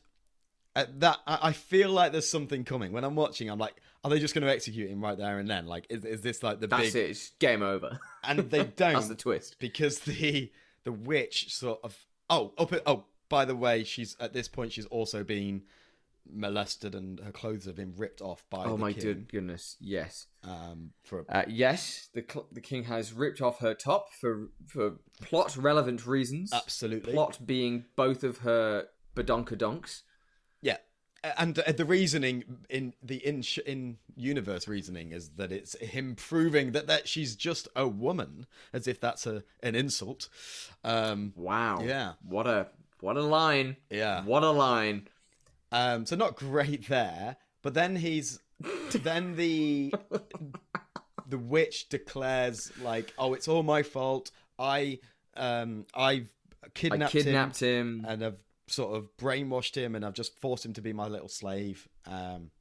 at that, I feel like there's something coming. When I'm watching, I'm like, "Are they just going to execute him right there and then?" Like, is is this like the That's big? it. It's game over. And they don't That's the twist. because the the witch sort of oh up oh by the way, she's at this point she's also been molested and her clothes have been ripped off by Oh my king, goodness. Yes. um for Uh, yes, the cl- the king has ripped off her top for for plot relevant reasons. absolutely Plot being both of her badonkadonks. Yeah, and uh, the reasoning in the in in universe reasoning is that it's him proving that that she's just a woman, as if that's a an insult. Um, Wow. Yeah. What a what a line. yeah. What a line. Um, so not great there, but then he's then the the witch declares like, "Oh, it's all my fault. I um I've I kidnapped, him." kidnapped him. and I've sort of brainwashed him and I've just forced him to be my little slave. Um,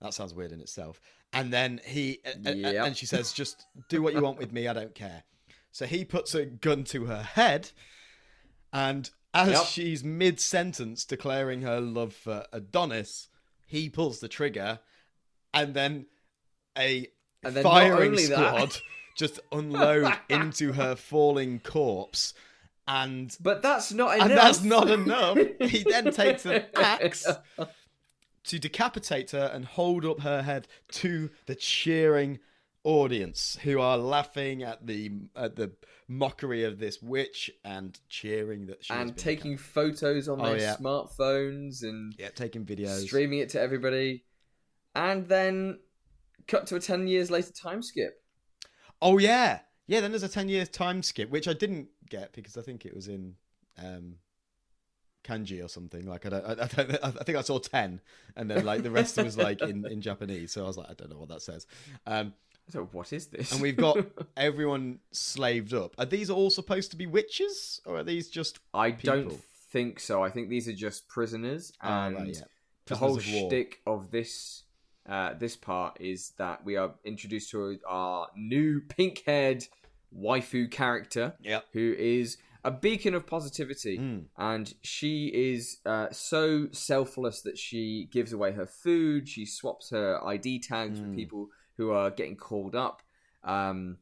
that sounds weird in itself. And then he Yep. and she says, "Just do what you want with me. I don't care." So he puts a gun to her head, and as Yep. she's mid sentence declaring her love for Adonis, he pulls the trigger, and then a And then firing only that- squad just unload into her falling corpse, and but that's not enough. and that's not enough. He then takes an axe to decapitate her and hold up her head to the cheering audience who are laughing at the at the mockery of this witch and cheering that she and taking photos on Oh, their yeah. smartphones and yeah taking videos streaming it to everybody, and then cut to a ten years later time skip. Oh yeah, yeah. Then there's a ten years time skip, which I didn't get because I think it was in um, kanji or something. Like I don't, I, I don't, I think I saw ten, and then like the rest was like in in Japanese. So I was like, I don't know what that says. Um, So what is this? and we've got everyone slaved up. Are these all supposed to be witches, or are these just? I don't think so. I think these are just prisoners, Ah, and right, yeah. the whole of war. shtick of this uh, this part is that we are introduced to our new pink-haired waifu character, Yep. who is a beacon of positivity, Mm. and she is uh, so selfless that she gives away her food. She swaps her ID tags with Mm. people who are getting called up, um,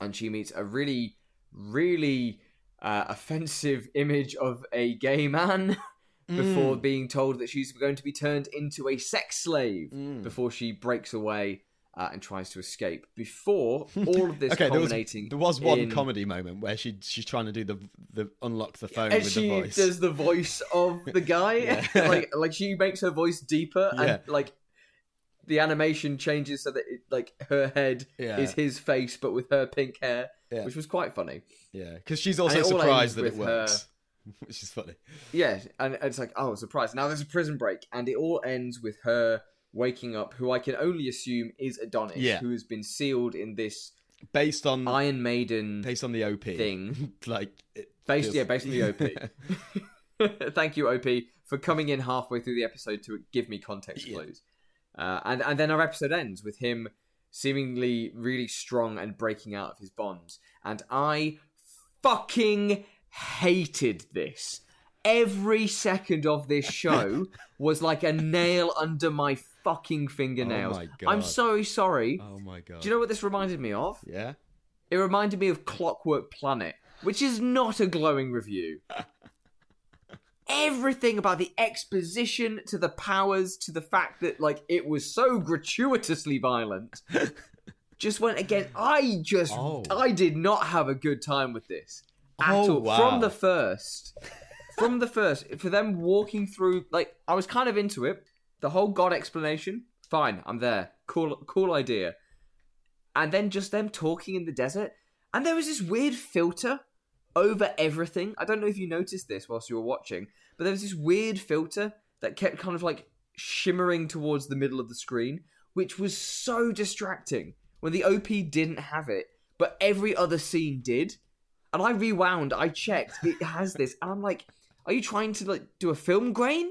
and she meets a really, really uh, offensive image of a gay man. Before Mm. being told that she's going to be turned into a sex slave Mm. before she breaks away uh, and tries to escape. Before all of this Okay, there was, there was one in- comedy moment where she she's trying to do the the unlock the phone and with she the voice. does the voice of the guy like like she makes her voice deeper and like the animation changes so that it, like her head Yeah. is his face but with her pink hair Yeah. which was quite funny Yeah, because she's also surprised that it with her- works, which is funny. yeah and it's like oh surprise now there's a prison break and it all ends with her waking up who i can only assume is adonis Yeah. who has been sealed in this Based on iron maiden based on the OP thing like based feels- yeah based on the op Thank you, OP, for coming in halfway through the episode to give me context Yeah. clues. Uh, and and then our episode ends with him seemingly really strong and breaking out of his bonds. And I fucking hated this. Every second of this show was like a nail under my fucking fingernails. Oh my I'm God. so sorry. Oh my god! Do you know what this reminded me of? Yeah. It reminded me of Clockwork Planet, which is not a glowing review. Everything about the exposition to the powers to the fact that like it was so gratuitously violent just went again. I just Oh. I did not have a good time with this Oh, at Oh, all wow. from the first. From the first, for them walking through, like I was kind of into it. The whole God explanation, fine, I'm there. Cool, cool idea and then just them talking in the desert. And there was this weird filter over everything. I don't know if you noticed this whilst you were watching, but there was this weird filter that kept kind of like shimmering towards the middle of the screen, which was so distracting when the OP didn't have it, but every other scene did. And I rewound, I checked, it has this, and I'm like, are you trying to like do a film grain?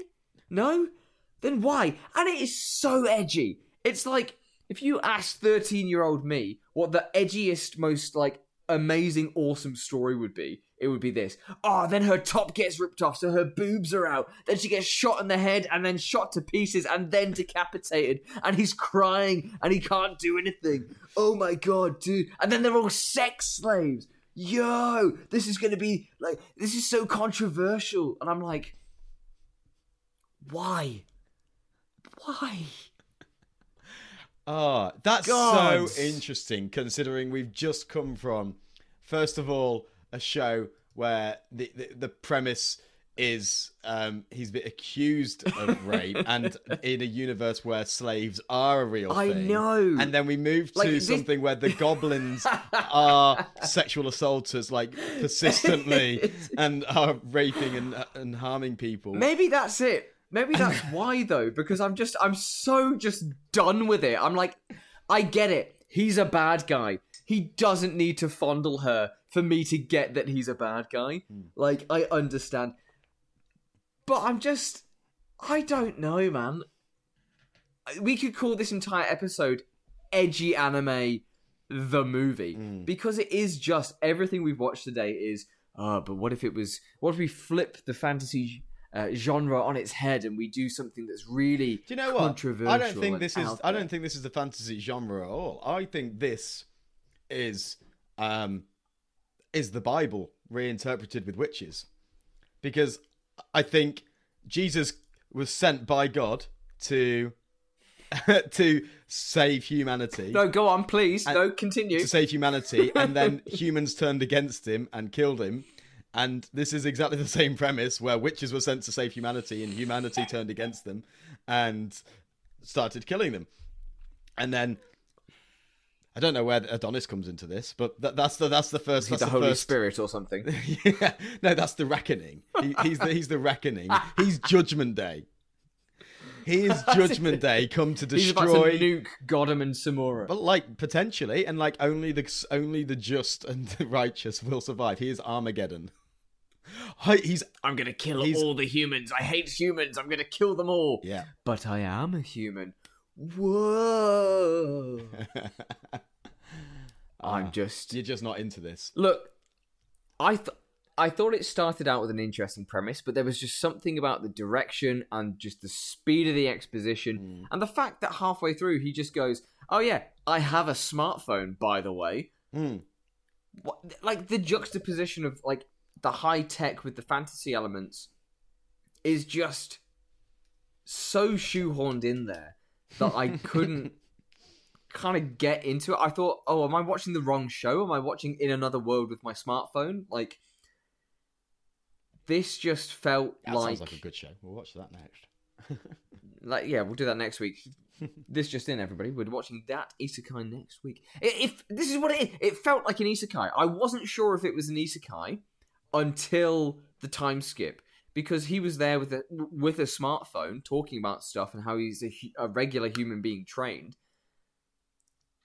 No? Then why? And it is so edgy. It's like if you asked 13 year old me what the edgiest, most like amazing, awesome story would be, it would be this. Oh, then her top gets ripped off, so her boobs are out. Then she gets shot in the head and then shot to pieces and then decapitated. And he's crying and he can't do anything. Oh my god, dude. And then they're all sex slaves. Yo, this is gonna be like, this is so controversial. And I'm like, why? Why? Oh, that's God. so interesting considering we've just come from, first of all, a show where the, the, the premise is um, he's been accused of rape and in a universe where slaves are a real I thing. know. And then we move to Like, this- something where the goblins are sexual assaulters, like persistently, and are raping and, and harming people. Maybe that's it. Maybe that's why though, because I'm just I'm so just done with it. I'm like, I get it. He's a bad guy. He doesn't need to fondle her for me to get that he's a bad guy. Like I understand. But I'm just I don't know, man. We could call this entire episode edgy anime the movie because it is just everything we've watched today is uh but what if it was what if we flip the fantasy uh, genre on its head and we do something that's really Do you know what? I don't think this is. out I don't think this is the fantasy genre at all. I think this is um is the Bible reinterpreted with witches, because I think Jesus was sent by God to to save humanity. no go on please no continue to save humanity, and then humans turned against him and killed him. And this is exactly the same premise where witches were sent to save humanity, and humanity turned against them and started killing them. and then I don't know where Adonis comes into this, but that, that's the that's the first. He's That's the Holy first... Spirit or something. yeah, no, that's the reckoning. He, he's the he's the reckoning. He's Judgment Day. He is Judgment Day, come to He's destroy. nuke Godham and Samora. But like potentially, and like only the only the just and the righteous will survive. He is Armageddon. He's I'm gonna kill He's- all the humans. I hate humans. I'm gonna kill them all. yeah. But I am a human. Whoa. I'm Ah, just You're just not into this. look. I th- I thought it started out with an interesting premise, but there was just something about the direction and just the speed of the exposition, and the fact that halfway through he just goes, "Oh yeah, I have a smartphone, by the way." Hmm. what, like the juxtaposition of like the high tech with the fantasy elements is just so shoehorned in there that I couldn't kind of get into it. I thought, oh, am I watching the wrong show? Am I watching in another world with my smartphone? Like this just felt That like, sounds like a good show. We'll watch that next. like yeah, we'll do that next week. this just in, everybody. We're watching that isekai next week. If this is what it is, it felt like an isekai. I wasn't sure if it was an isekai until the time skip because he was there with a with a smartphone talking about stuff and how he's a, a regular human being trained.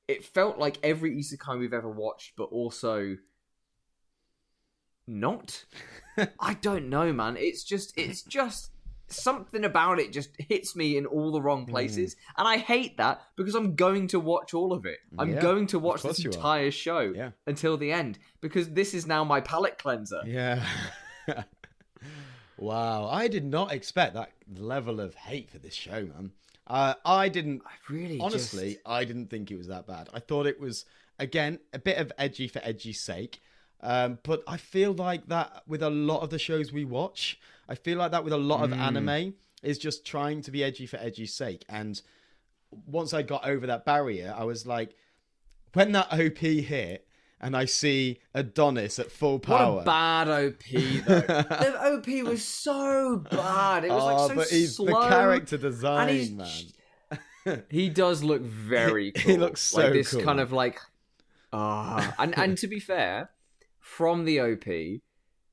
It felt like every isekai we've ever watched, but also not. I don't know, man. It's just it's just something about it just hits me in all the wrong mm. places, and I hate that because I'm going to watch all of it. I'm Yeah, going to watch this entire show Yeah. until the end because this is now my palate cleanser. Yeah. wow, I did not expect that level of hate for this show, man. Uh, I didn't. I really Honestly, just- I didn't think it was that bad. I thought it was again a bit of edgy for edgy's sake. Um, but I feel like that with a lot of the shows we watch, I feel like that with a lot of anime is just trying to be edgy for edgy's sake. And once I got over that barrier, I was like, when that OP hit and I see Adonis at full power. What a bad OP though. the OP was so bad. It was oh, like so but he's slow. the character design, man. he does look very cool. he looks like so this cool. kind of like ah and and to be fair, from the OP,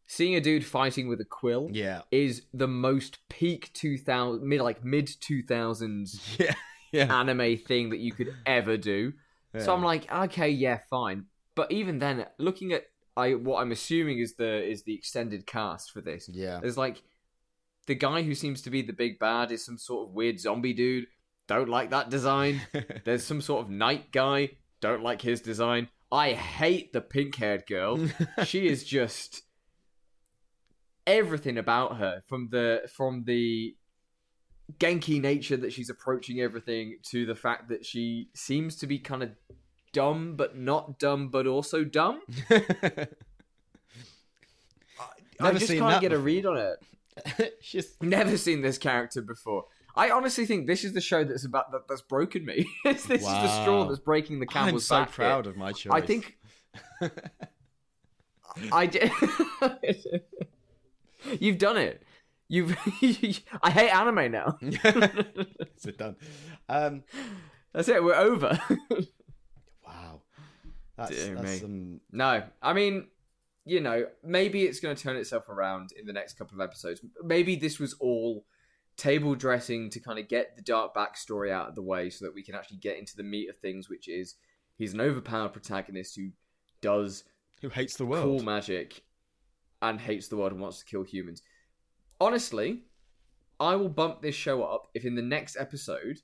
seeing a dude fighting with a quill Yeah, is the most peak 2000 mid like mid 2000s yeah, yeah. anime thing that you could ever do. So I'm like, okay, yeah, fine. But even then, looking at I what I'm assuming is the is the extended cast for this. Yeah. There's like the guy who seems to be the big bad is some sort of weird zombie dude. Don't like that design. There's some sort of knight guy. Don't like his design. I hate the pink haired girl. she is just everything about her from the from the Genki nature that she's approaching everything to the fact that she seems to be kind of dumb but not dumb but also dumb. I Never just can't get a read on it. She's Never seen this character before. I honestly think this is the show that's about that, that's broken me. this is the straw that's breaking the camel's I'm so back. here. proud of my choice. I think I did. You've done it. You've. I hate anime now. Sit down. Um, That's it. We're over. That's, Dear that's me. some. no, I mean, you know, maybe it's going to turn itself around in the next couple of episodes. Maybe this was all table dressing to kind of get the dark backstory out of the way, so that we can actually get into the meat of things, which is he's an overpowered protagonist who does Who hates the world, cool magic and hates the world and wants to kill humans. Honestly, I will bump this show up if in the next episode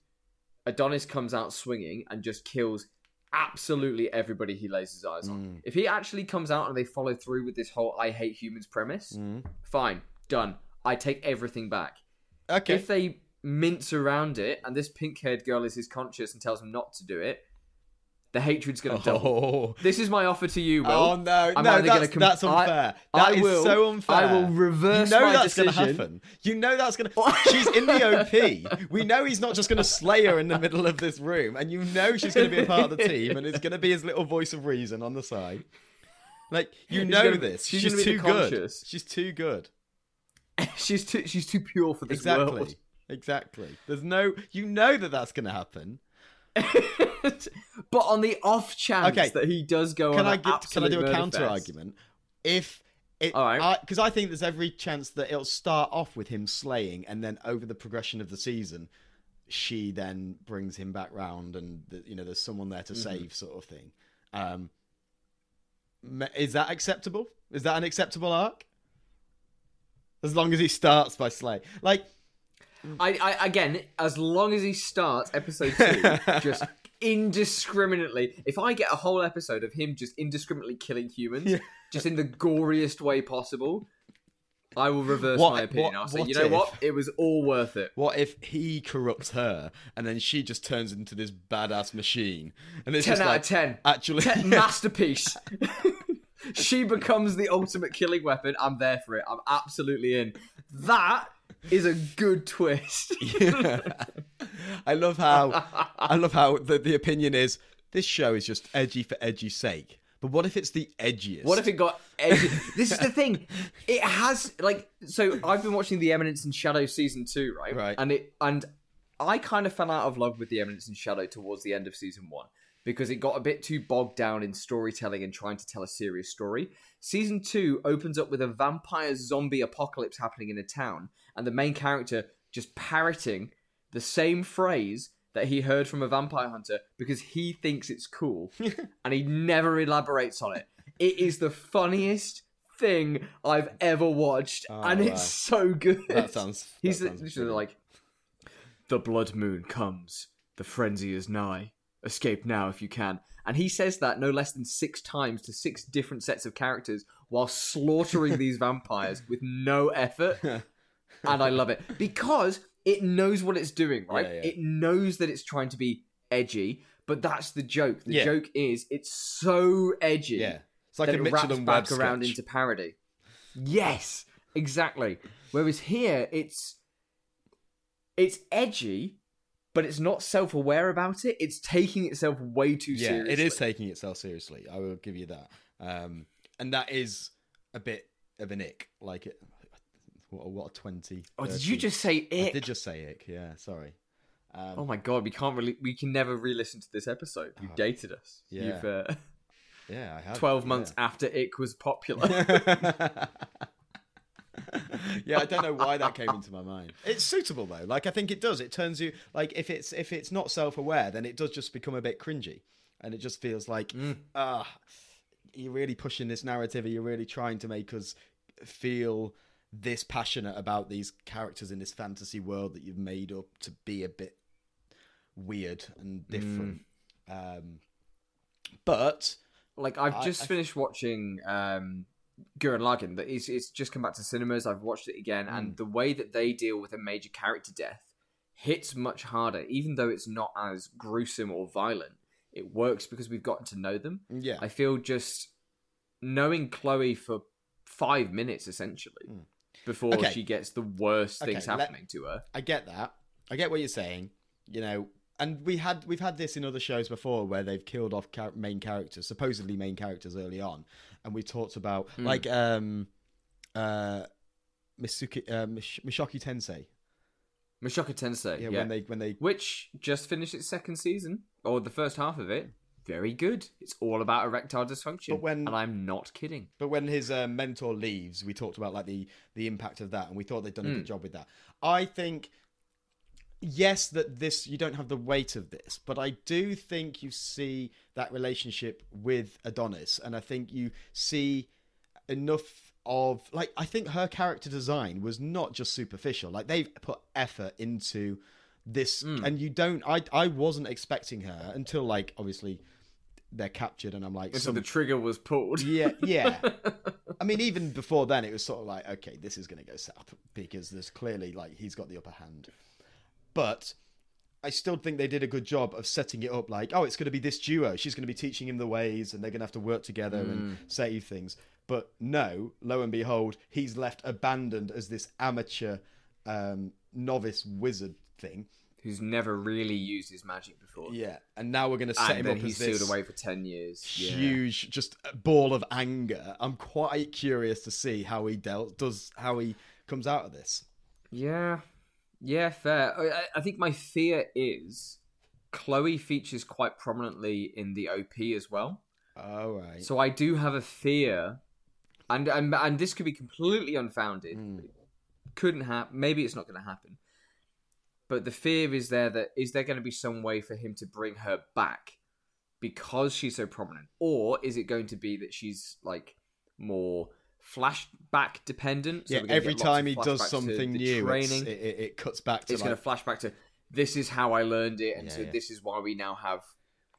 Adonis comes out swinging and just kills absolutely everybody he lays his eyes on. Mm. If he actually comes out and they follow through with this whole I hate humans premise, Mm. fine, done. I take everything back. Okay. If they mince around it and this pink haired girl is his conscious and tells him not to do it, the hatred's going to double. oh. This is my offer to you, Will. Oh no, I'm no, that's, com- that's I- unfair. I That is will- so unfair. I will reverse You know that's gonna happen. You know that's gonna. She's in the OP. We know he's not just gonna slay her in the middle of this room, and you know she's gonna be a part of the team, and it's gonna be his little voice of reason on the side. Like you He's know gonna- this. she's She's, too good. She's too good. she's too she's too pure for this Exactly. world. Exactly. There's no. You know that that's gonna happen. but on the off chance Okay. that he does go can on I get, can I do a counter fest- argument? If it, All right. because I, think there's every chance that it'll start off with him slaying, and then over the progression of the season, she then brings him back round, and the, you know there's someone there to Mm-hmm. save, sort of thing. Um, is that acceptable? Is that an acceptable arc? As long as he starts by slay, like Mm. I, I again, as long as he starts episode two, just indiscriminately. If I get a whole episode of him just indiscriminately killing humans, Yeah. just in the goriest way possible, I will reverse What- my opinion. what- I'll say, what you know if- what? It was all worth it. What if he corrupts her and then she just turns into this badass machine? And it's Ten just out like, of ten. Actually, Ten- masterpiece. she becomes the ultimate killing weapon. I'm there for it. I'm absolutely in. That is a good twist. Yeah. I love how I love how the, the opinion is this show is just edgy for edgy's sake. But what if it's the edgiest? What if it got edgy? this is the thing. It has like so. I've been watching The Eminence in Shadow season two, right? Right. And it and I kind of fell out of love with The Eminence in Shadow towards the end of season one because it got a bit too bogged down in storytelling and trying to tell a serious story. Season two opens up with a vampire zombie apocalypse happening in a town, and the main character just parroting the same phrase that he heard from a vampire hunter because he thinks it's cool and he never elaborates on it. It is the funniest thing I've ever watched, Oh, and wow. it's so good. That sounds. He's that sounds literally brilliant. like, the blood moon comes, the frenzy is nigh. Escape now if you can. And he says that no less than six times to six different sets of characters while slaughtering these vampires with no effort. And I love it because it knows what it's doing, right? Yeah, yeah. It knows that it's trying to be edgy, but that's the joke. The Yeah. joke is it's so edgy yeah, it's like that a it wraps back around sketch. into parody. Yes, exactly. Whereas here, it's it's edgy, but it's not self-aware about it. It's taking itself way too yeah, seriously. it is taking itself seriously. I will give you that. Um, and that is a bit of an ick. Like it. What a, what a twenty. Oh, did you just say I it? did just say ick. Yeah, sorry. Um, Oh my god, we can't really, we can never re-listen to this episode. You Oh, dated us. yeah. You've uh, yeah, I have. twelve yeah. months after Ick was popular. yeah, I don't know why that came into my mind. It's suitable though. Like I think it does. It turns you like if it's if it's not self-aware, then it does just become a bit cringy, and it just feels like ah, you're really pushing this narrative. Or you're really trying to make us feel this passionate about these characters in this fantasy world that you've made up to be a bit weird and different. Um, but like I've I- just I- finished watching um Gurren Lagann that is it's just come back to cinemas I've watched it again Hmm. and the way that they deal with a major character death hits much harder even though it's not as gruesome or violent it works because we've gotten to know them yeah, I feel just knowing Chloe for 5 minutes essentially before Hmm. Okay. she gets the worst things Okay, let- happening to her I get that. I get what you're saying. You know, and we had we've had this in other shows before where they've killed off char- main characters, supposedly main characters early on, and we talked about Hmm. like um uh Misuki uh, Mish- Mishoki Tensei. Mushoku Tensei Yeah, yeah, when they when they which just finished its second season or the first half of it. Very good. It's all about erectile dysfunction, But when- and I'm not kidding. But when his uh, mentor leaves, we talked about like the the impact of that, and we thought they'd done a Hmm. good job with that. I think, yes, that this you don't have the weight of this, but I do think you see that relationship with Adonis, and I think you see enough of like I think her character design was not just superficial. Like they've put effort into this, Hmm. and you don't. I I wasn't expecting her until like obviously they're captured, and I'm like, So some- the trigger was pulled. yeah, yeah. I mean, even before then, it was sort of like, okay, this is going to go south because there's clearly like he's got the upper hand. But I still think they did a good job of setting it up. Like, oh, it's going to be this duo. She's going to be teaching him the ways, and they're going to have to work together and save things. But no, lo and behold, he's left abandoned as this amateur um, novice wizard thing. Who's never really used his magic before. Yeah, and now we're going to set And him then up he's as this sealed away for 10 years. Yeah. huge just ball of anger i'm quite curious to see how he dealt does how he comes out of this Yeah. Yeah, fair. I, I- think my fear is Chloe features quite prominently in the OP as well. All right. So I do have a fear, and and, and this could be completely unfounded. Mm. Couldn't happen. Maybe it's not going to happen. But the fear is there that is there going to be some way for him to bring her back because she's so prominent, or is it going to be that she's like more flashback dependent? So yeah, every time he does something new, training. it, it, it cuts back to it's like, going to flashback to this is how I learned it, and Yeah, so yeah. this is why we now have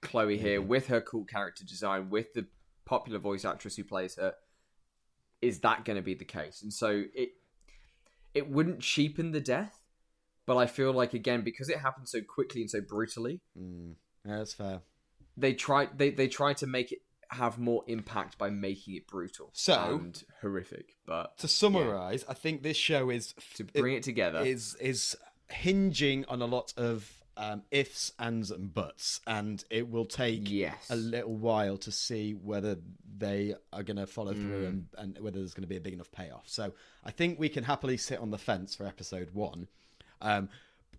Chloe here with her cool character design, with the popular voice actress who plays her. Is that going to be the case? And so it it wouldn't cheapen the death, but I feel like again because it happened so quickly and so brutally, Mm, that's fair. they try they they try to make it have more impact by making it brutal So- and horrific. But To summarize, I think this show is to bring it, together, is is hinging on a lot of um, ifs, ands, and buts, and it will take yes, a little while to see whether they are going to follow through Mm. and, and whether there's going to be a big enough payoff. So I think we can happily sit on the fence for episode one. Um,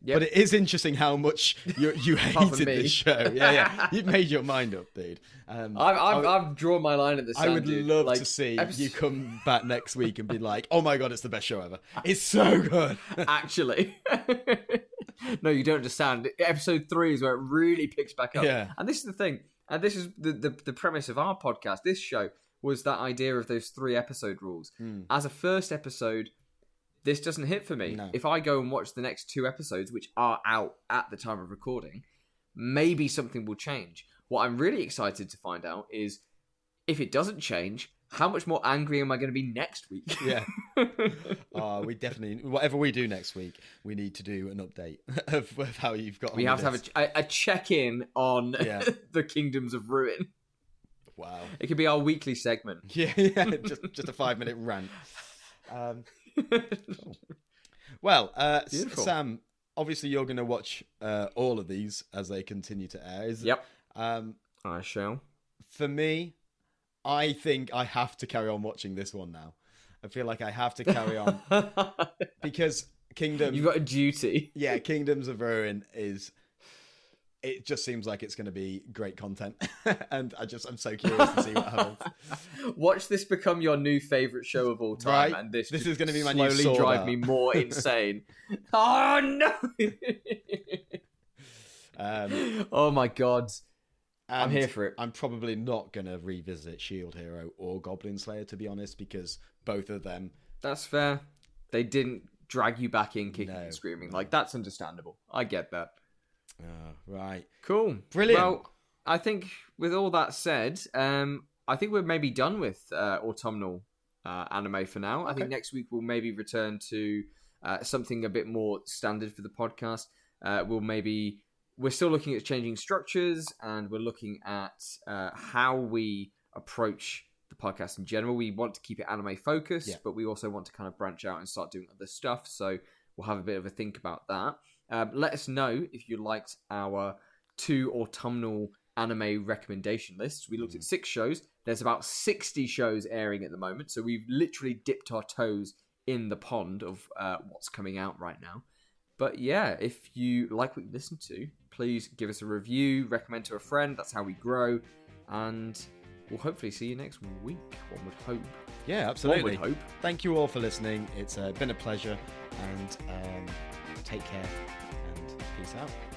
Yep. But it is interesting how much you, you hated this show. Yeah, yeah. You've made your mind up, dude. Um, I've, I've, I- I've drawn my line at the I would dude. love Like, to see you come back next week and be like, "Oh my god, it's the best show ever! It's so good." actually. no, you don't understand. Episode three is where it really picks back up. Yeah. And this is the thing, and this is the, the, the premise of our podcast, this show, was that idea of those three episode rules. Hmm. As a first episode, this doesn't hit for me. No. If I go and watch the next two episodes, which are out at the time of recording, maybe something will change. What I'm really excited to find out is if it doesn't change, how much more angry am I going to be next week? Yeah. Uh, we definitely, whatever we do next week, we need to do an update of, of how you've got. We have to have a, a, a check in on Yeah. the Kingdoms of Ruin. Wow. It could be our weekly segment. Yeah, yeah. Just just a five minute rant. Um, well, uh, Sam. Obviously, you're going to watch uh, all of these as they continue to air. Is yep, Um, I shall. for me, I think I have to carry on watching this one now. I feel like I have to carry on because Kingdom. You've got a duty. yeah, Kingdoms of Ruin is. It just seems like it's going to be great content, and I just I'm so curious to see what happens. Watch this become your new favorite show of all time, Right. and this This is gonna be my new slowly Sword drive me more insane. oh no! Um, oh my god! I'm here for it. I'm probably not going to revisit Shield Hero or Goblin Slayer to be honest, because both of them. That's fair. They didn't drag you back in kicking No. and screaming. Like that's understandable. I get that. Uh, right. Cool. Brilliant. Well, I think with all that said, um, I think we're maybe done with uh, autumnal uh, anime for now. I think next week we'll maybe return to uh, something a bit more standard for the podcast. Uh, we'll maybe we're still looking at changing structures and we're looking at uh, how we approach the podcast in general. We want to keep it anime focused, Yeah. but we also want to kind of branch out and start doing other stuff. So we'll have a bit of a think about that. Um, let us know if you liked our two autumnal anime recommendation lists. We looked at six shows. There's about 60 shows airing at the moment, so we've literally dipped our toes in the pond of uh, what's coming out right now. But yeah, if you like what you listen to, please give us a review, recommend to a friend. That's how we grow. And we'll hopefully see you next week. One would hope. Yeah, absolutely. One would hope. Thank you all for listening. It's uh, been a pleasure, and um, take care peace out.